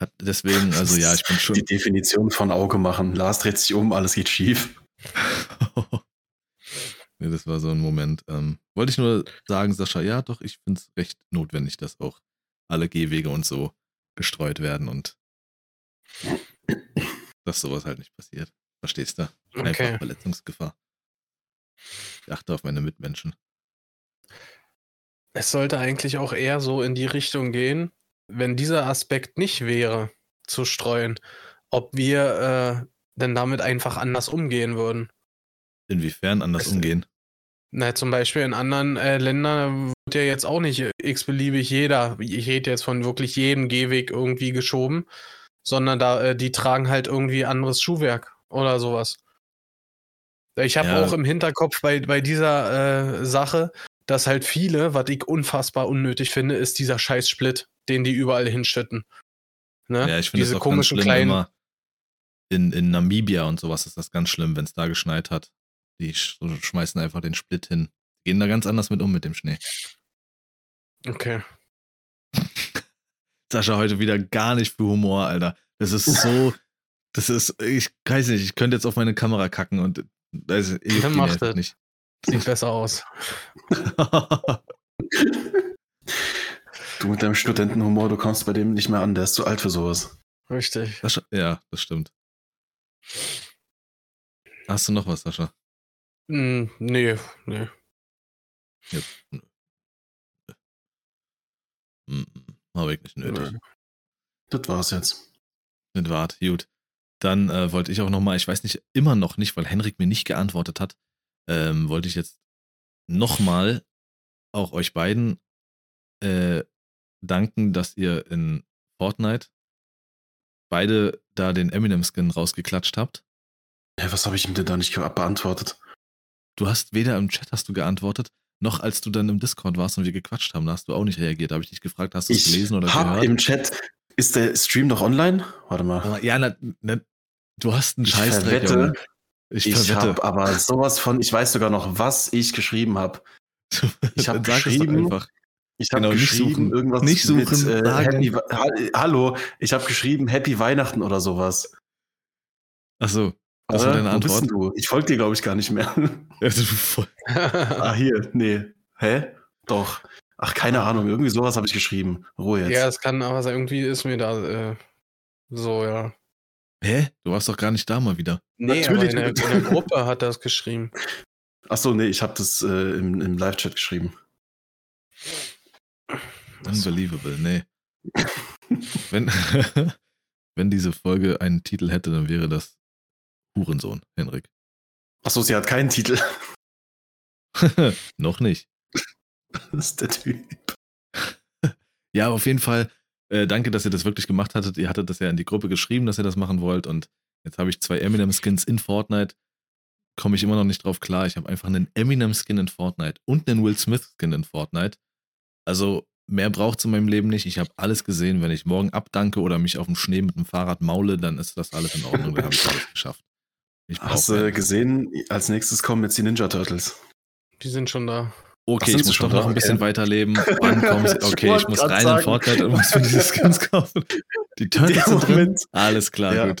Hat deswegen, also ja, ich bin Die schon. Definition von Auge machen. Lars dreht sich um, alles geht schief. nee, das war so ein Moment. Ähm, wollte ich nur sagen, Sascha, ja, doch, ich finde es recht notwendig, dass auch alle Gehwege und so gestreut werden und dass sowas halt nicht passiert. Verstehst du? Einfach Okay. Verletzungsgefahr. Ich achte auf meine Mitmenschen. Es sollte eigentlich auch eher so in die Richtung gehen, wenn dieser Aspekt nicht wäre, zu streuen, ob wir äh, denn damit einfach anders umgehen würden. Inwiefern anders Es- umgehen? Na, zum Beispiel in anderen äh, Ländern wird ja jetzt auch nicht x-beliebig jeder, ich rede jetzt von wirklich jedem Gehweg irgendwie geschoben, sondern da, äh, die tragen halt irgendwie anderes Schuhwerk oder sowas. Ich habe Ja. auch im Hinterkopf bei, bei dieser äh, Sache, dass halt viele, was ich unfassbar unnötig finde, ist dieser scheiß Split, den die überall hinschütten. Ne? Ja, ich finde Diese das auch ganz komischen schlimm, kleinen. immer in, in Namibia und sowas ist das ganz schlimm, wenn es da geschneit hat. Die sch schmeißen einfach den Split hin. Gehen da ganz anders mit um mit dem Schnee. Okay. Sascha heute wieder gar nicht für Humor, Alter. Das ist so, das ist, ich weiß nicht, ich könnte jetzt auf meine Kamera kacken und also, ich Dann geht mach einfach das. nicht. Sieht besser aus. Du mit deinem Studentenhumor, du kommst bei dem nicht mehr an, der ist zu alt für sowas. Richtig. Sascha, ja, das stimmt. Hast du noch was, Sascha? Hm, nee, nee. Hm, Habe ich nicht nötig. nee. Das war's jetzt. Mit Wart, gut. Dann äh, wollte ich auch nochmal, ich weiß nicht, immer noch nicht, weil Henrik mir nicht geantwortet hat, ähm, wollte ich jetzt nochmal auch euch beiden äh, danken, dass ihr in Fortnite beide da den Eminem-Skin rausgeklatscht habt. Ja, was habe ich ihm denn da nicht beantwortet? Du hast weder im Chat hast du geantwortet, noch als du dann im Discord warst und wir gequatscht haben, da hast du auch nicht reagiert. Da habe ich dich gefragt, hast du es Ich gelesen oder hab gehört? im Chat, ist der Stream noch online? Warte mal. ja, na, na, du hast einen Ich Scheißdreck, verwette. Ich, Ich habe aber sowas von, ich weiß sogar noch, was ich geschrieben habe. Ich hab Dann sag es doch geschrieben, einfach. Ich habe Genau, nicht geschrieben, suchen. irgendwas Nicht suchen, mit, äh. Happy, Hallo, ich habe geschrieben Happy Weihnachten oder sowas. Achso, das war deine Wo bist Antwort. du? Ich folge dir, glaube ich, gar nicht mehr. Also, ah, hier, nee. Hä? Doch. Ach, keine Ahnung, irgendwie sowas habe ich geschrieben. Ruhe jetzt. ja, es kann aber sein, irgendwie ist mir da äh, so, ja. Hä? Du warst doch gar nicht da mal wieder. Nee, Natürlich aber in der, in der Gruppe hat er es geschrieben. Ach so, nee, ich habe das äh, im, im Live-Chat geschrieben. Unbelievable, nee. wenn, wenn diese Folge einen Titel hätte, dann wäre das Hurensohn, Henrik. Ach so, sie hat keinen Titel. Noch nicht. das ist der Typ. Ja, auf jeden Fall, äh, danke, dass ihr das wirklich gemacht hattet. Ihr hattet das ja in die Gruppe geschrieben, dass ihr das machen wollt. Und jetzt habe ich zwei Eminem-Skins in Fortnite. Komme ich immer noch nicht drauf klar. Ich habe einfach einen Eminem-Skin in Fortnite und einen Will Smith-Skin in Fortnite. Also mehr braucht es in meinem Leben nicht. Ich habe alles gesehen. Wenn ich morgen abdanke oder mich auf dem Schnee mit dem Fahrrad maule, dann ist das alles in Ordnung. Dann habe ich alles geschafft. Ich Hast du gesehen, als nächstes kommen jetzt die Ninja Turtles. Die sind schon da. Okay, ich muss schon doch noch ein bisschen Okay. weiterleben. Wann kommst Ich Okay, ich muss rein in. Fortnite und muss mir diese Skins kaufen. Die Turtles sind drin. Alles klar, Ja. gut.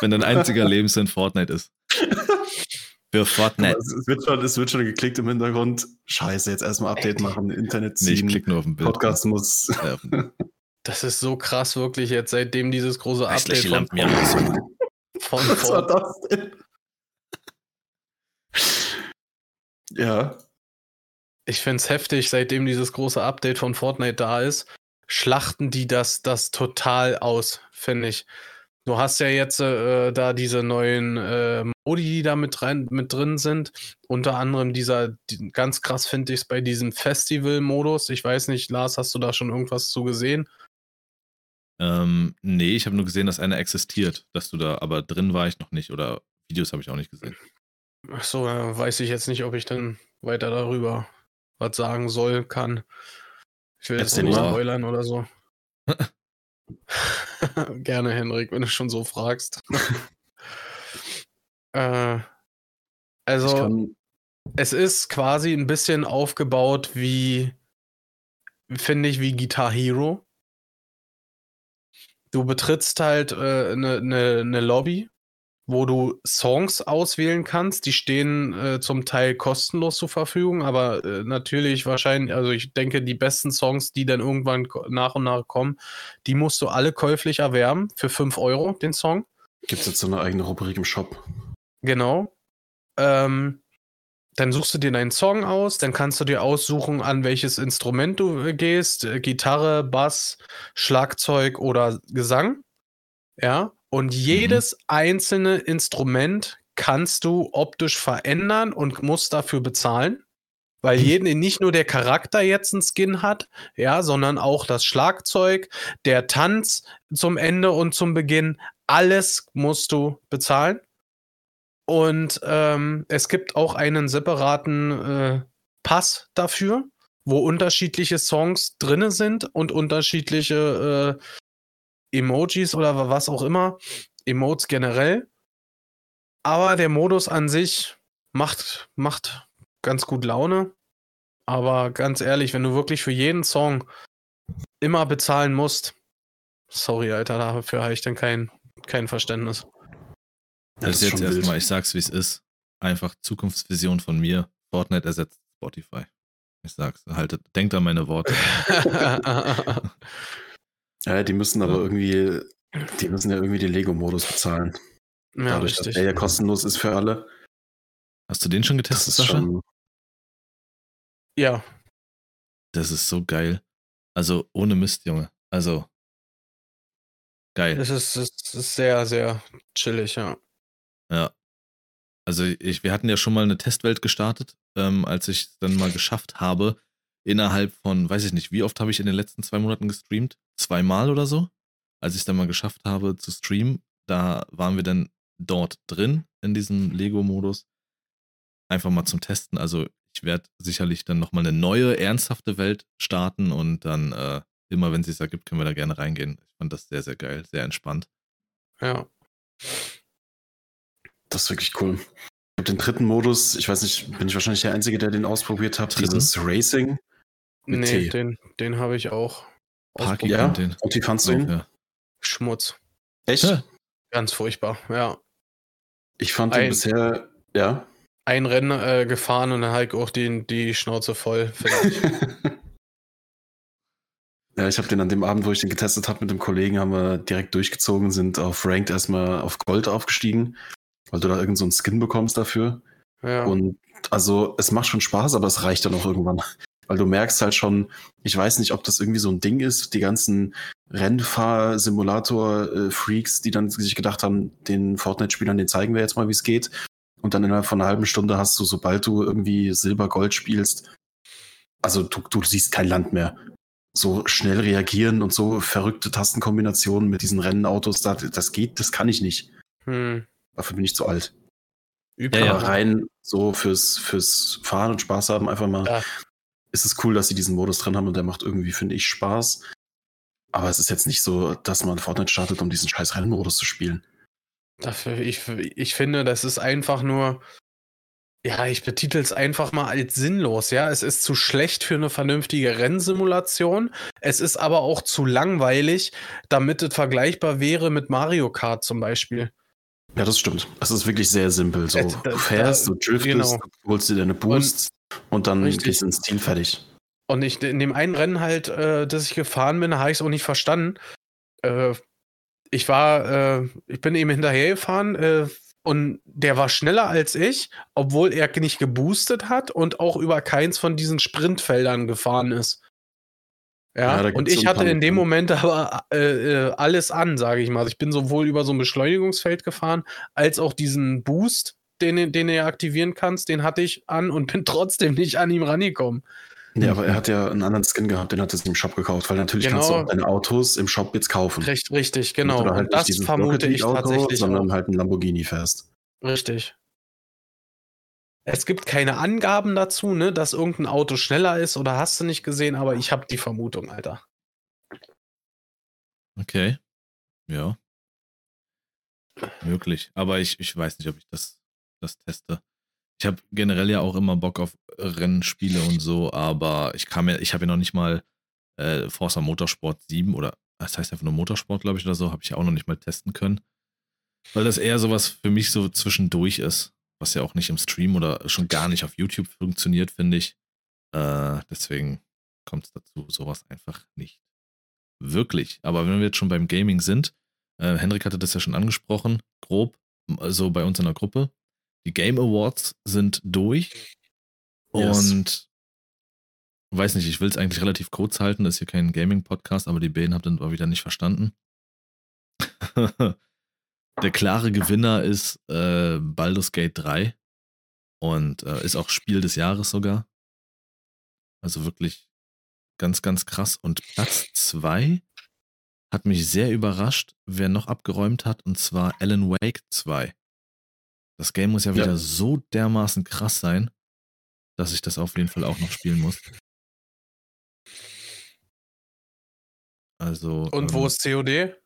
Wenn dein einziger Lebenssinn Fortnite ist. Für Fortnite. Es, es, wird schon, es wird schon geklickt im Hintergrund. Scheiße, jetzt erstmal Update machen, Internet Nee, ich ziehen. klick nur auf ein Bild. Podcast muss. Ja, Das ist so krass, wirklich, jetzt seitdem dieses große Update von, Lampen, ja. von, Was war von, das denn? Ja. Ich finde es heftig, seitdem dieses große Update von Fortnite da ist, schlachten die das, das total aus, finde ich. Du hast ja jetzt äh, da diese neuen äh, Modi, die da mit, rein, mit drin sind. Unter anderem dieser, die, ganz krass finde ich es bei diesem Festival-Modus. Ich weiß nicht, Lars, hast du da schon irgendwas zu gesehen? ähm, nee, ich habe nur gesehen, dass einer existiert. Dass du da, aber drin war ich noch nicht. Oder Videos habe ich auch nicht gesehen. Ach so, weiß ich jetzt nicht, ob ich dann weiter darüber was sagen soll, kann. Ich will jetzt nicht spoilern oder so. Gerne, Henrik, wenn du schon so fragst. äh, also, kann, es ist quasi ein bisschen aufgebaut wie, finde ich, wie Guitar Hero. Du betrittst halt eine äh, ne, ne, ne Lobby, wo du Songs auswählen kannst. Die stehen äh, zum Teil kostenlos zur Verfügung, aber äh, natürlich wahrscheinlich, also ich denke, die besten Songs, die dann irgendwann nach und nach kommen, die musst du alle käuflich erwerben für 5 Euro, den Song. gibt es jetzt so eine eigene Rubrik im Shop? Genau. Ähm, dann suchst du dir deinen Song aus, dann kannst du dir aussuchen, an welches Instrument du äh, gehst. Äh, Gitarre, Bass, Schlagzeug oder Gesang. Ja. Und jedes einzelne Instrument kannst du optisch verändern und musst dafür bezahlen. Weil jeden, nicht nur der Charakter jetzt einen Skin hat, ja, sondern auch das Schlagzeug, der Tanz zum Ende und zum Beginn, alles musst du bezahlen. Und ähm, es gibt auch einen separaten äh, Pass dafür, wo unterschiedliche Songs drinne sind und unterschiedliche äh, Emojis oder was auch immer, Emotes generell. Aber der Modus an sich macht, macht ganz gut Laune. Aber ganz ehrlich, wenn du wirklich für jeden Song immer bezahlen musst, sorry, Alter, dafür habe ich dann kein, kein Verständnis. Das, ist jetzt erstmal, ich sag's wie es ist. Einfach Zukunftsvision von mir. Fortnite ersetzt Spotify. Ich sag's. Haltet, denkt an meine Worte. ja, die müssen aber irgendwie, die müssen ja irgendwie den Lego-Modus bezahlen. Ja, Dadurch, richtig. dass der ja kostenlos ist für alle. Hast du den schon getestet, Sascha? Schon... Ja. Das ist so geil. Also ohne Mist, Junge. Also geil. Es ist, es ist sehr, sehr chillig, ja. Ja. Also ich, wir hatten ja schon mal eine Testwelt gestartet, ähm, als ich es dann mal geschafft habe, innerhalb von, weiß ich nicht, wie oft habe ich in den letzten zwei Monaten gestreamt? Zweimal oder so? Als ich es dann mal geschafft habe zu streamen, da waren wir dann dort drin in diesem Lego-Modus. Einfach mal zum Testen. Also ich werde sicherlich dann nochmal eine neue, ernsthafte Welt starten und dann äh, immer, wenn es sich ergibt, können wir da gerne reingehen. Ich fand das sehr, sehr geil, sehr entspannt. Ja. Das ist wirklich cool. Ich habe den dritten Modus, ich weiß nicht, bin ich wahrscheinlich der Einzige, der den ausprobiert hat, dieses Racing. Mit nee, T. den, den habe ich auch. Parky ja? den. Und wie fandst du ihn? Ja. Schmutz. Echt? Ja. Ganz furchtbar, ja. Ich fand ihn bisher, ja. Ein Rennen äh, gefahren und dann halt auch die, die Schnauze voll, ja, ich habe den an dem Abend, wo ich den getestet habe mit dem Kollegen, haben wir direkt durchgezogen, sind auf Ranked erstmal auf Gold aufgestiegen weil du da irgendeinen so Skin bekommst dafür. Ja. Und also es macht schon Spaß, aber es reicht dann auch irgendwann. Weil du merkst halt schon, ich weiß nicht, ob das irgendwie so ein Ding ist, die ganzen Rennfahr-Simulator-Freaks, die dann sich gedacht haben, den Fortnite-Spielern, den zeigen wir jetzt mal, wie es geht. Und dann innerhalb von einer halben Stunde hast du, sobald du irgendwie Silber-Gold spielst, also du, du siehst kein Land mehr. So schnell reagieren und so verrückte Tastenkombinationen mit diesen Rennautos, das, das geht, das kann ich nicht. Hm. Dafür bin ich zu alt. Übel. Ja, ja. rein so fürs, fürs Fahren und Spaß haben, einfach mal. Ja. Ist es cool, dass sie diesen Modus drin haben und der macht irgendwie, finde ich, Spaß. Aber es ist jetzt nicht so, dass man Fortnite startet, um diesen scheiß Rennmodus zu spielen. Dafür, ich, ich finde, das ist einfach nur, ja, ich betitel es einfach mal als sinnlos, ja. Es ist zu schlecht für eine vernünftige Rennsimulation. Es ist aber auch zu langweilig, damit es vergleichbar wäre mit Mario Kart zum Beispiel. Ja, das stimmt. Es ist wirklich sehr simpel. So, du fährst, du driftest, genau. holst dir deine Boosts und, und dann richtig. gehst ins Ziel fertig. Und ich, in dem einen Rennen halt, äh, das ich gefahren bin, habe ich es auch nicht verstanden. Äh, ich war, äh, ich bin eben hinterhergefahren äh, und der war schneller als ich, obwohl er nicht geboostet hat und auch über keins von diesen Sprintfeldern gefahren ist. Ja, ja und ich hatte in dem Moment aber äh, äh, alles an, sage ich mal. Also ich bin sowohl über so ein Beschleunigungsfeld gefahren, als auch diesen Boost, den, den du aktivieren kannst, den hatte ich an und bin trotzdem nicht an ihm rangekommen. Ja, aber er hat ja einen anderen Skin gehabt, den hat er sich im Shop gekauft, weil natürlich genau. kannst du auch deine Autos im Shop jetzt kaufen. Recht, richtig, genau. Halt und das vermute ich tatsächlich. Sondern auch. halt ein Lamborghini fährst. Richtig. Es gibt keine Angaben dazu, ne, dass irgendein Auto schneller ist oder hast du nicht gesehen, aber ich habe die Vermutung, Alter. Okay. Ja. Möglich. Aber ich, ich weiß nicht, ob ich das, das teste. Ich habe generell ja auch immer Bock auf Rennspiele und so, aber ich kam ja, ich habe ja noch nicht mal äh, Forza Motorsport 7 oder das heißt einfach nur Motorsport, glaube ich, oder so, habe ich ja auch noch nicht mal testen können. Weil das eher sowas für mich so zwischendurch ist was ja auch nicht im Stream oder schon gar nicht auf YouTube funktioniert, finde ich. Äh, deswegen kommt es dazu, sowas einfach nicht wirklich. Aber wenn wir jetzt schon beim Gaming sind, äh, Henrik hatte das ja schon angesprochen, grob, so bei uns in der Gruppe. Die Game Awards sind durch. Yes. Und weiß nicht, ich will es eigentlich relativ kurz halten, das ist hier kein Gaming-Podcast, aber die Bäden habt ihr wieder nicht verstanden. der klare Gewinner ist äh, Baldur's Gate 3 und äh, ist auch Spiel des Jahres sogar. Also wirklich ganz, ganz krass. Und Platz 2 hat mich sehr überrascht, wer noch abgeräumt hat, und zwar Alan Wake 2. Das Game muss ja wieder ja. so dermaßen krass sein. dass ich das auf jeden Fall auch noch spielen muss. Also. Und wo ähm, ist COD?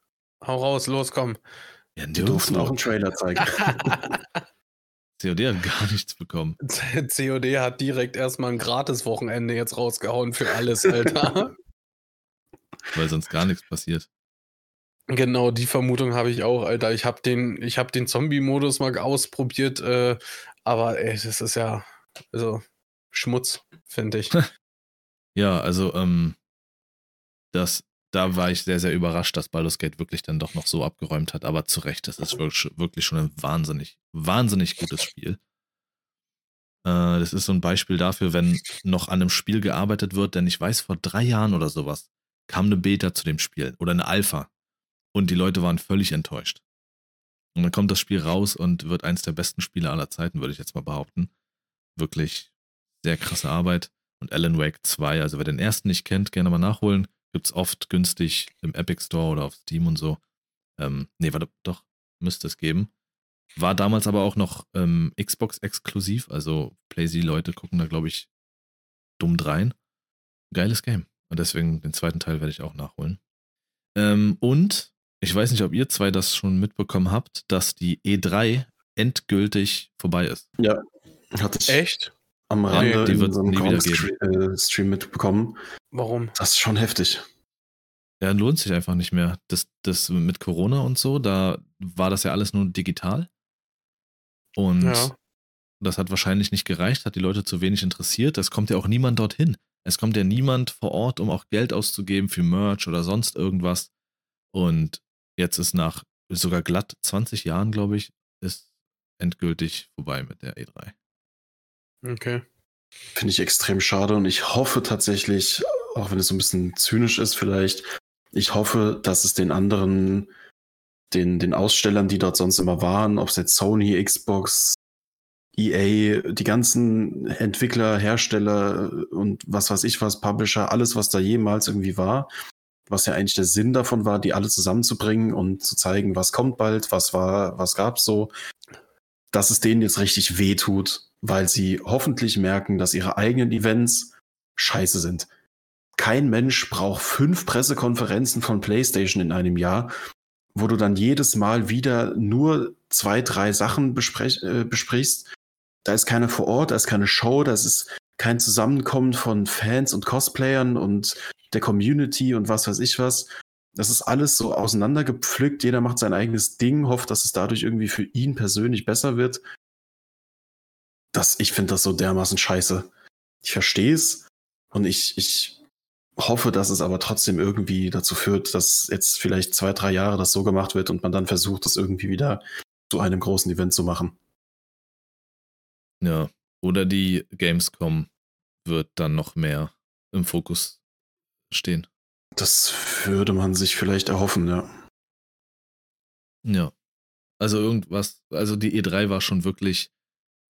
Hau raus, los, komm. Ja, Die durften auch einen Trailer zeigen. COD hat gar nichts bekommen. COD hat direkt erstmal ein Gratis-Wochenende jetzt rausgehauen für alles, Alter. weil sonst gar nichts passiert. genau, die Vermutung habe ich auch, Alter. Ich habe den, ich hab den Zombie-Modus mal ausprobiert, äh, aber ey, das ist ja also Schmutz, finde ich. Ja, also ähm, das, da war ich sehr, sehr überrascht, dass Baldur's Gate wirklich dann doch noch so abgeräumt hat. Aber zu Recht, das ist wirklich, schon ein wahnsinnig, wahnsinnig gutes Spiel. Äh, das ist so ein Beispiel dafür, wenn noch an einem Spiel gearbeitet wird, denn ich weiß, vor drei Jahren oder sowas kam eine Beta zu dem Spiel oder eine Alpha und die Leute waren völlig enttäuscht. Und dann kommt das Spiel raus und wird eins der besten Spiele aller Zeiten, würde ich jetzt mal behaupten. Wirklich sehr krasse Arbeit. Und Alan Wake 2, also wer den ersten nicht kennt, gerne mal nachholen. Gibt's oft günstig im Epic Store oder auf Steam und so. Ähm, nee, warte, doch, müsste es geben. War damals aber auch noch ähm, Xbox-exklusiv, also PlayZ-Leute gucken da, glaube ich, dumm drein. Geiles Game. Und deswegen den zweiten Teil werde ich auch nachholen. Ähm, und ich weiß nicht, ob ihr zwei das schon mitbekommen habt, dass die E3 endgültig vorbei ist. Ja, hatte ich Echt? Am Rande die in wird's so einem nie wieder Stream, äh, Stream mitbekommen. Warum? Das ist schon heftig. Ja, lohnt sich einfach nicht mehr. Das, das mit Corona und so, da war das ja alles nur digital. Und Ja. das hat wahrscheinlich nicht gereicht, hat die Leute zu wenig interessiert. Es kommt ja auch niemand dorthin. Es kommt ja niemand vor Ort, um auch Geld auszugeben für Merch oder sonst irgendwas. Und jetzt ist nach sogar glatt 20 Jahren, glaube ich, ist endgültig vorbei mit der E E3. Okay. Finde ich extrem schade und ich hoffe tatsächlich, auch wenn es so ein bisschen zynisch ist vielleicht, ich hoffe, dass es den anderen, den, den Ausstellern, die dort sonst immer waren, ob es jetzt Sony, Xbox, EA, die ganzen Entwickler, Hersteller und was weiß ich was, Publisher, alles, was da jemals irgendwie war, was ja eigentlich der Sinn davon war, die alle zusammenzubringen und zu zeigen, was kommt bald, was war, was gab's so, dass es denen jetzt richtig wehtut, weil sie hoffentlich merken, dass ihre eigenen Events scheiße sind. Kein Mensch braucht fünf Pressekonferenzen von PlayStation in einem Jahr, wo du dann jedes Mal wieder nur zwei, drei Sachen besprech, äh, besprichst. Da ist keine vor Ort, da ist keine Show, da ist kein Zusammenkommen von Fans und Cosplayern und der Community und was weiß ich was. Das ist alles so auseinandergepflückt. Jeder macht sein eigenes Ding, hofft, dass es dadurch irgendwie für ihn persönlich besser wird. Das, ich finde das so dermaßen scheiße. Ich verstehe es und ich, ich hoffe, dass es aber trotzdem irgendwie dazu führt, dass jetzt vielleicht zwei, drei Jahre das so gemacht wird und man dann versucht, das irgendwie wieder zu einem großen Event zu machen. Ja. Oder die Gamescom wird dann noch mehr im Fokus stehen. Das würde man sich vielleicht erhoffen, ja. Ja. Also irgendwas, also die E3 war schon wirklich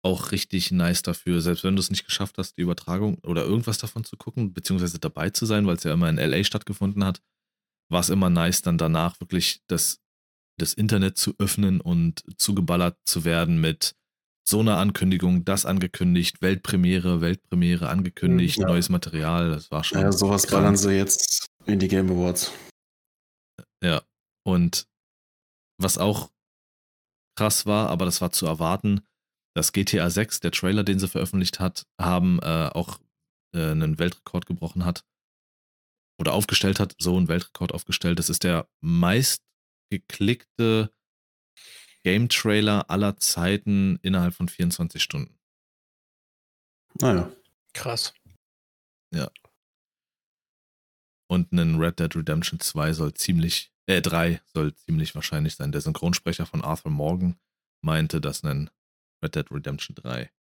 auch richtig nice dafür, selbst wenn du es nicht geschafft hast, die Übertragung oder irgendwas davon zu gucken, beziehungsweise dabei zu sein, weil es ja immer in LA stattgefunden hat, war es immer nice, dann danach wirklich das, das Internet zu öffnen und zugeballert zu werden mit so einer Ankündigung, das angekündigt, Weltpremiere, Weltpremiere angekündigt, Mhm, ja. neues Material, das war schon. Ja, sowas krank. ballern sie jetzt in die Game Awards. Ja, und was auch krass war, aber das war zu erwarten, das GTA 6, der Trailer, den sie veröffentlicht hat, haben äh, auch äh, einen Weltrekord gebrochen hat oder aufgestellt hat, so einen Weltrekord aufgestellt. Das ist der meist geklickte Game-Trailer aller Zeiten innerhalb von 24 Stunden. Naja. Krass. Und ein Red Dead Redemption 2 soll ziemlich, äh, 3 soll ziemlich wahrscheinlich sein. Der Synchronsprecher von Arthur Morgan meinte, dass ein Red Dead Redemption 3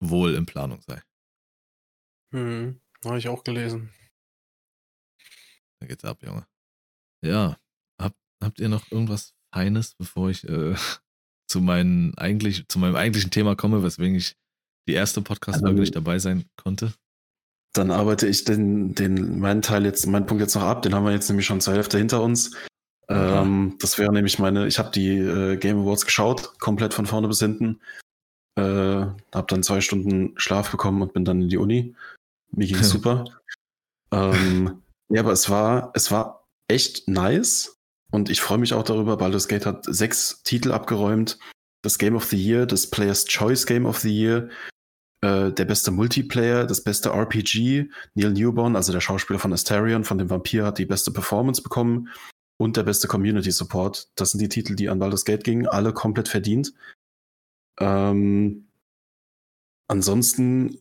wohl in Planung sei. Hm. Habe ich auch gelesen. Da geht's ab, Junge. Ja, hab, habt ihr noch irgendwas Feines, bevor ich äh, zu, meinen eigentlich, zu meinem eigentlichen Thema komme, weswegen ich die erste Podcast-Folge Ähm, nicht dabei sein konnte? Dann arbeite ich den, den, meinen Teil jetzt, meinen Punkt jetzt noch ab. Den haben wir jetzt nämlich schon zur Hälfte hinter uns. Ähm, das wäre nämlich meine, ich habe die äh, Game Awards geschaut, komplett von vorne bis hinten. Äh, hab dann zwei Stunden Schlaf bekommen und bin dann in die Uni. Mir ging's super. ähm, ja, aber es war, es war echt nice. Und ich freue mich auch darüber. Baldur's Gate hat sechs Titel abgeräumt. Das Game of the Year, das Player's Choice Game of the Year, äh, der beste Multiplayer, das beste RPG. Neil Newborn, also der Schauspieler von Asterion, von dem Vampir, hat die beste Performance bekommen und der beste Community Support. Das sind die Titel, die an Baldur's Gate gingen, alle komplett verdient. Ähm, ansonsten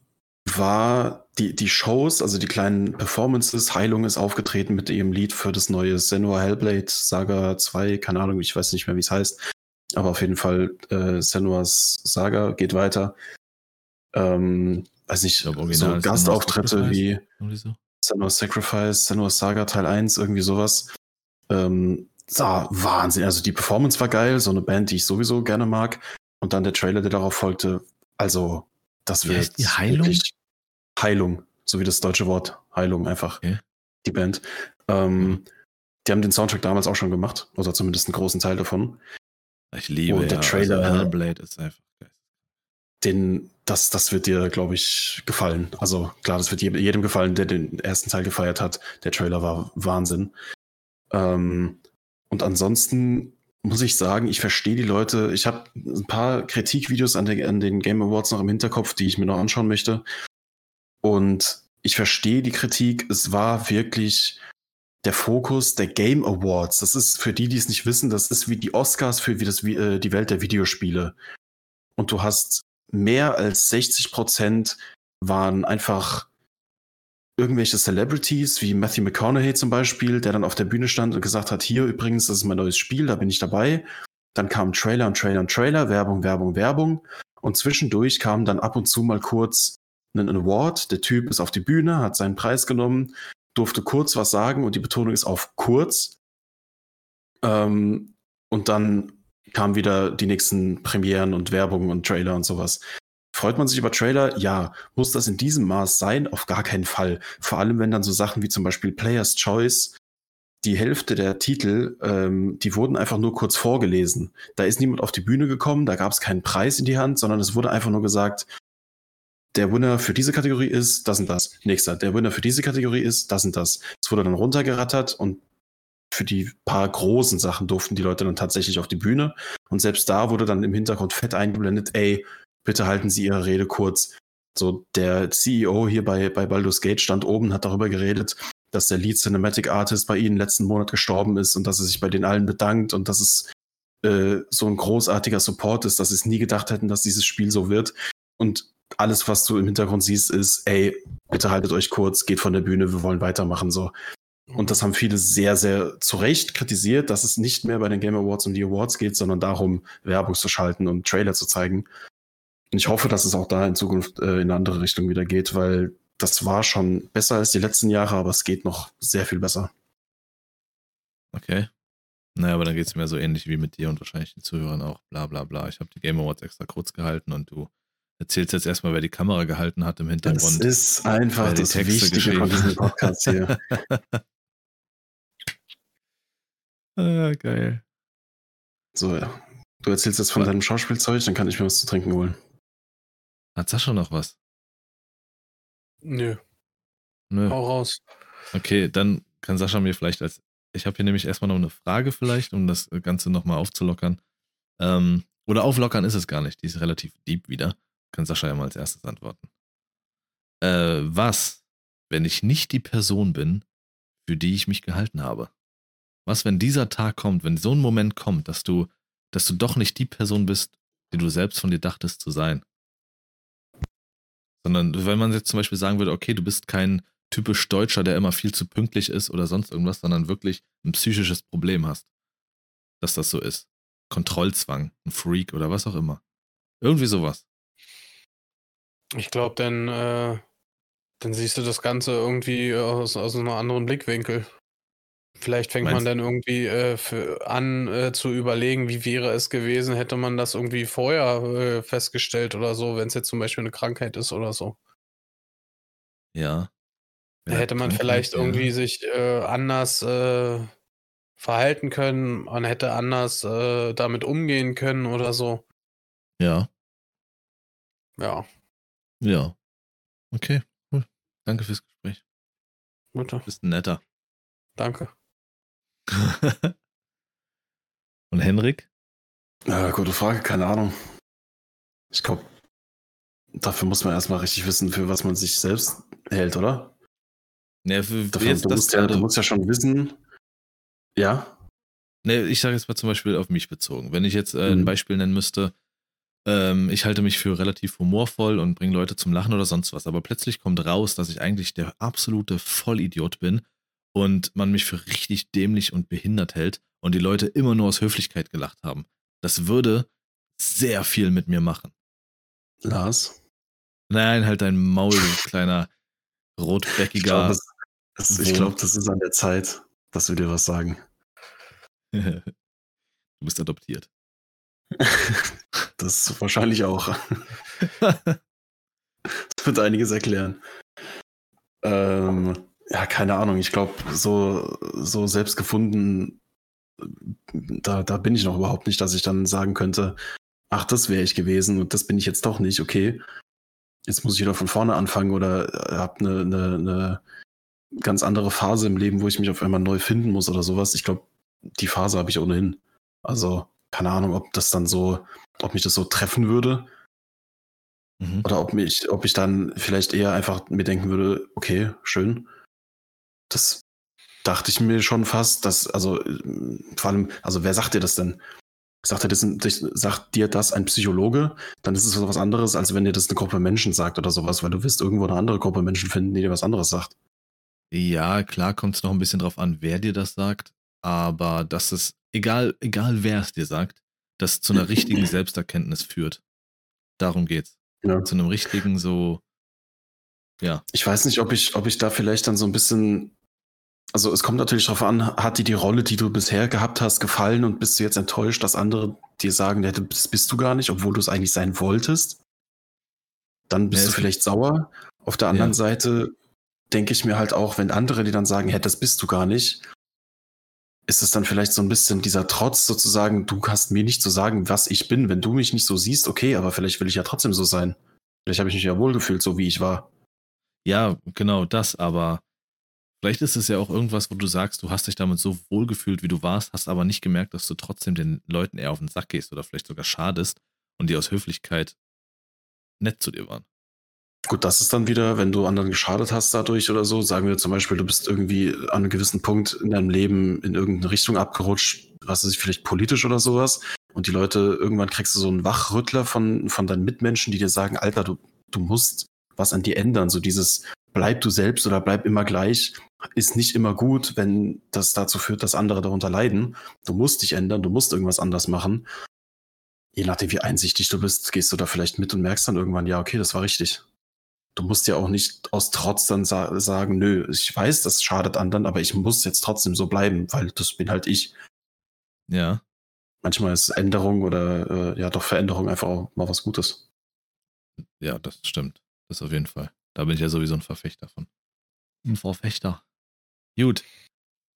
war die, die Shows, also die kleinen Performances, Heilung ist aufgetreten mit ihrem Lied für das neue Senua Hellblade Saga 2, keine Ahnung, ich weiß nicht mehr, wie es heißt. Aber auf jeden Fall, äh, Senuas Saga geht weiter. Ähm, weiß nicht, glaub, so Gastauftritte wie so. Senua's Sacrifice, Senua's Saga Teil 1, irgendwie sowas. Ähm, sah Wahnsinn. Also die Performance war geil, so eine Band, die ich sowieso gerne mag. Und dann der Trailer, der darauf folgte. Also, das wird die Heilung? Heilung, so wie das deutsche Wort Heilung einfach. Okay. Die Band. Ähm, die haben den Soundtrack damals auch schon gemacht, oder zumindest einen großen Teil davon. Ich liebe Und der ja, Trailer- Also Hellblade ist einfach. Den, das, das wird dir, glaube ich, gefallen. Also klar, das wird jedem, gefallen, der den ersten Teil gefeiert hat. Der Trailer war Wahnsinn. Ähm, und ansonsten muss ich sagen, ich verstehe die Leute. Ich habe ein paar Kritikvideos an, an den Game Awards noch im Hinterkopf, die ich mir noch anschauen möchte. Und ich verstehe die Kritik. Es war wirklich der Fokus der Game Awards. Das ist für die, die es nicht wissen, das ist wie die Oscars für wie das, wie, äh, die Welt der Videospiele. Und du hast mehr als 60 Prozent waren einfach irgendwelche Celebrities, wie Matthew McConaughey zum Beispiel, der dann auf der Bühne stand und gesagt hat, hier übrigens, das ist mein neues Spiel, da bin ich dabei. Dann kamen Trailer und Trailer und Trailer, Werbung, Werbung, Werbung. Und zwischendurch kam dann ab und zu mal kurz ein Award. Der Typ ist auf die Bühne, hat seinen Preis genommen, durfte kurz was sagen und die Betonung ist auf kurz. Ähm, und dann kamen wieder die nächsten Premieren und Werbung und Trailer und sowas. Freut man sich über Trailer? Ja. Muss das in diesem Maß sein? Auf gar keinen Fall. Vor allem, wenn dann so Sachen wie zum Beispiel Player's Choice, die Hälfte der Titel, ähm, die wurden einfach nur kurz vorgelesen. Da ist niemand auf die Bühne gekommen, da gab es keinen Preis in die Hand, sondern es wurde einfach nur gesagt, der Winner für diese Kategorie ist das und das. Nächster, der Winner für diese Kategorie ist das und das. Es wurde dann runtergerattert und für die paar großen Sachen durften die Leute dann tatsächlich auf die Bühne. Und selbst da wurde dann im Hintergrund fett eingeblendet, ey, bitte halten Sie Ihre Rede kurz. So, der CEO hier bei, bei Baldur's Gate stand oben, hat darüber geredet, dass der Lead Cinematic Artist bei ihnen letzten Monat gestorben ist und dass er sich bei den allen bedankt und dass es äh, so ein großartiger Support ist, dass sie es nie gedacht hätten, dass dieses Spiel so wird. Und alles, was du im Hintergrund siehst, ist, ey, bitte haltet euch kurz, geht von der Bühne, wir wollen weitermachen. So. Und das haben viele sehr, sehr zu Recht kritisiert, dass es nicht mehr bei den Game Awards um die Awards geht, sondern darum, Werbung zu schalten und Trailer zu zeigen. Und ich hoffe, dass es auch da in Zukunft äh, in eine andere Richtung wieder geht, weil das war schon besser als die letzten Jahre, aber es geht noch sehr viel besser. Okay. Naja, aber dann geht es mir so ähnlich wie mit dir und wahrscheinlich den Zuhörern auch. Bla bla bla. Ich habe die Game Awards extra kurz gehalten und du erzählst jetzt erstmal, wer die Kamera gehalten hat im Das Hintergrund. ist einfach das Texte Wichtige von diesem Podcast hier. ah, geil. So, ja. Du erzählst jetzt von Was? deinem Schauspielzeug, dann kann ich mir was zu trinken holen. Hat Sascha noch was? Nö, Nö. hau raus. Okay, dann kann Sascha mir vielleicht als. Ich habe hier nämlich erstmal noch eine Frage, vielleicht, um das Ganze nochmal aufzulockern. Ähm, oder auflockern ist es gar nicht. Die ist relativ deep wieder. Kann Sascha ja mal als erstes antworten. Äh, was, wenn ich nicht die Person bin, für die ich mich gehalten habe? Was, wenn dieser Tag kommt, wenn so ein Moment kommt, dass du, dass du doch nicht die Person bist, die du selbst von dir dachtest zu sein? Sondern wenn man jetzt zum Beispiel sagen würde, okay, du bist kein typisch Deutscher, der immer viel zu pünktlich ist oder sonst irgendwas, sondern wirklich ein psychisches Problem hast. Dass das so ist. Kontrollzwang, ein Freak oder was auch immer. Irgendwie sowas. Ich glaube, dann, äh, dann siehst du das Ganze irgendwie aus, aus einem anderen Blickwinkel. Vielleicht fängt man dann irgendwie äh, für, an äh, zu überlegen, wie wäre es gewesen, hätte man das irgendwie vorher äh, festgestellt oder so, wenn es jetzt zum Beispiel eine Krankheit ist oder so. Ja. Da hätte man vielleicht ja. irgendwie sich äh, anders äh, verhalten können, man hätte anders äh, damit umgehen können oder so. Ja. Ja, Ja. Okay, cool. Danke fürs Gespräch. bitte. Du bist ein netter. Danke. Und Henrik? Ja, gute Frage, keine Ahnung. Ich glaube, dafür muss man erstmal richtig wissen, für was man sich selbst hält, oder? Ne, für Dafür, jetzt du, musst ja, du musst ja schon wissen. Ja, Ne, ich sage jetzt mal zum Beispiel auf mich bezogen. Wenn ich jetzt äh, ein Mhm. Beispiel nennen müsste, ähm, ich halte mich für relativ humorvoll und bringe Leute zum Lachen oder sonst was, aber plötzlich kommt raus, dass ich eigentlich der absolute Vollidiot bin und man mich für richtig dämlich und behindert hält und die Leute immer nur aus Höflichkeit gelacht haben. Das würde sehr viel mit mir machen. Lars. Nein, halt dein Maul, du kleiner Ich rotbäckiger. glaube, das, ich glaub, das ist an der Zeit, dass wir dir was sagen. du bist adoptiert. Das wahrscheinlich auch. Das wird einiges erklären. Ähm, ja, keine Ahnung. Ich glaube, so, so selbst gefunden, da, da bin ich noch überhaupt nicht, dass ich dann sagen könnte, ach, das wäre ich gewesen und das bin ich jetzt doch nicht. Okay, jetzt muss ich wieder von vorne anfangen oder habe eine, eine, eine ganz andere Phase im Leben, wo ich mich auf einmal neu finden muss oder sowas. Ich glaube, die Phase habe ich ohnehin. Also, keine Ahnung, ob das dann so, ob mich das so treffen würde. Mhm. Oder ob mich, ob ich dann vielleicht eher einfach mir denken würde, okay, schön. Das dachte ich mir schon fast, dass, also äh, vor allem, also wer sagt dir das denn? Sagt dir das, sagt dir das ein Psychologe, dann ist es was anderes, als wenn dir das eine Gruppe Menschen sagt oder sowas, weil du wirst irgendwo eine andere Gruppe Menschen finden, die dir was anderes sagt. Ja, klar kommt es noch ein bisschen drauf an, wer dir das sagt, aber dass es, egal, egal wer es dir sagt, das zu einer richtigen Selbsterkenntnis führt. Darum geht's. Ja. Zu einem richtigen so, ja, Ich weiß nicht, ob ich, ob ich da vielleicht dann so ein bisschen. Also es kommt natürlich darauf an, hat dir die Rolle, die du bisher gehabt hast, gefallen und bist du jetzt enttäuscht, dass andere dir sagen, ja, das bist du gar nicht, obwohl du es eigentlich sein wolltest? Dann bist Ja, du vielleicht sauer. Auf der anderen Ja. Seite denke ich mir halt auch, wenn andere dir dann sagen, ja, das bist du gar nicht, ist es dann vielleicht so ein bisschen dieser Trotz sozusagen, du hast mir nicht zu sagen, was ich bin. Wenn du mich nicht so siehst, okay, aber vielleicht will ich ja trotzdem so sein. Vielleicht habe ich mich ja wohlgefühlt, so wie ich war. ja, genau das, aber vielleicht ist es ja auch irgendwas, wo du sagst, du hast dich damit so wohlgefühlt, wie du warst, hast aber nicht gemerkt, dass du trotzdem den Leuten eher auf den Sack gehst oder vielleicht sogar schadest und die aus Höflichkeit nett zu dir waren. Gut, das ist dann wieder, wenn du anderen geschadet hast dadurch oder so. Sagen wir zum Beispiel, du bist irgendwie an einem gewissen Punkt in deinem Leben in irgendeine Richtung abgerutscht, was ist vielleicht politisch oder sowas. Und die Leute, irgendwann kriegst du so einen Wachrüttler von, von deinen Mitmenschen, die dir sagen, Alter, du, du musst was an dir ändern. So dieses, bleib du selbst oder bleib immer gleich, ist nicht immer gut, wenn das dazu führt, dass andere darunter leiden. Du musst dich ändern, du musst irgendwas anders machen. Je nachdem, wie einsichtig du bist, gehst du da vielleicht mit und merkst dann irgendwann, ja, okay, das war richtig. Du musst ja auch nicht aus Trotz dann sa sagen, nö, ich weiß, das schadet anderen, aber ich muss jetzt trotzdem so bleiben, weil das bin halt ich. Ja, Manchmal ist Änderung oder äh, ja doch Veränderung einfach auch mal was Gutes. ja, das stimmt. Das auf jeden Fall. Da bin ich ja sowieso ein Verfechter von. Ein Verfechter. Gut,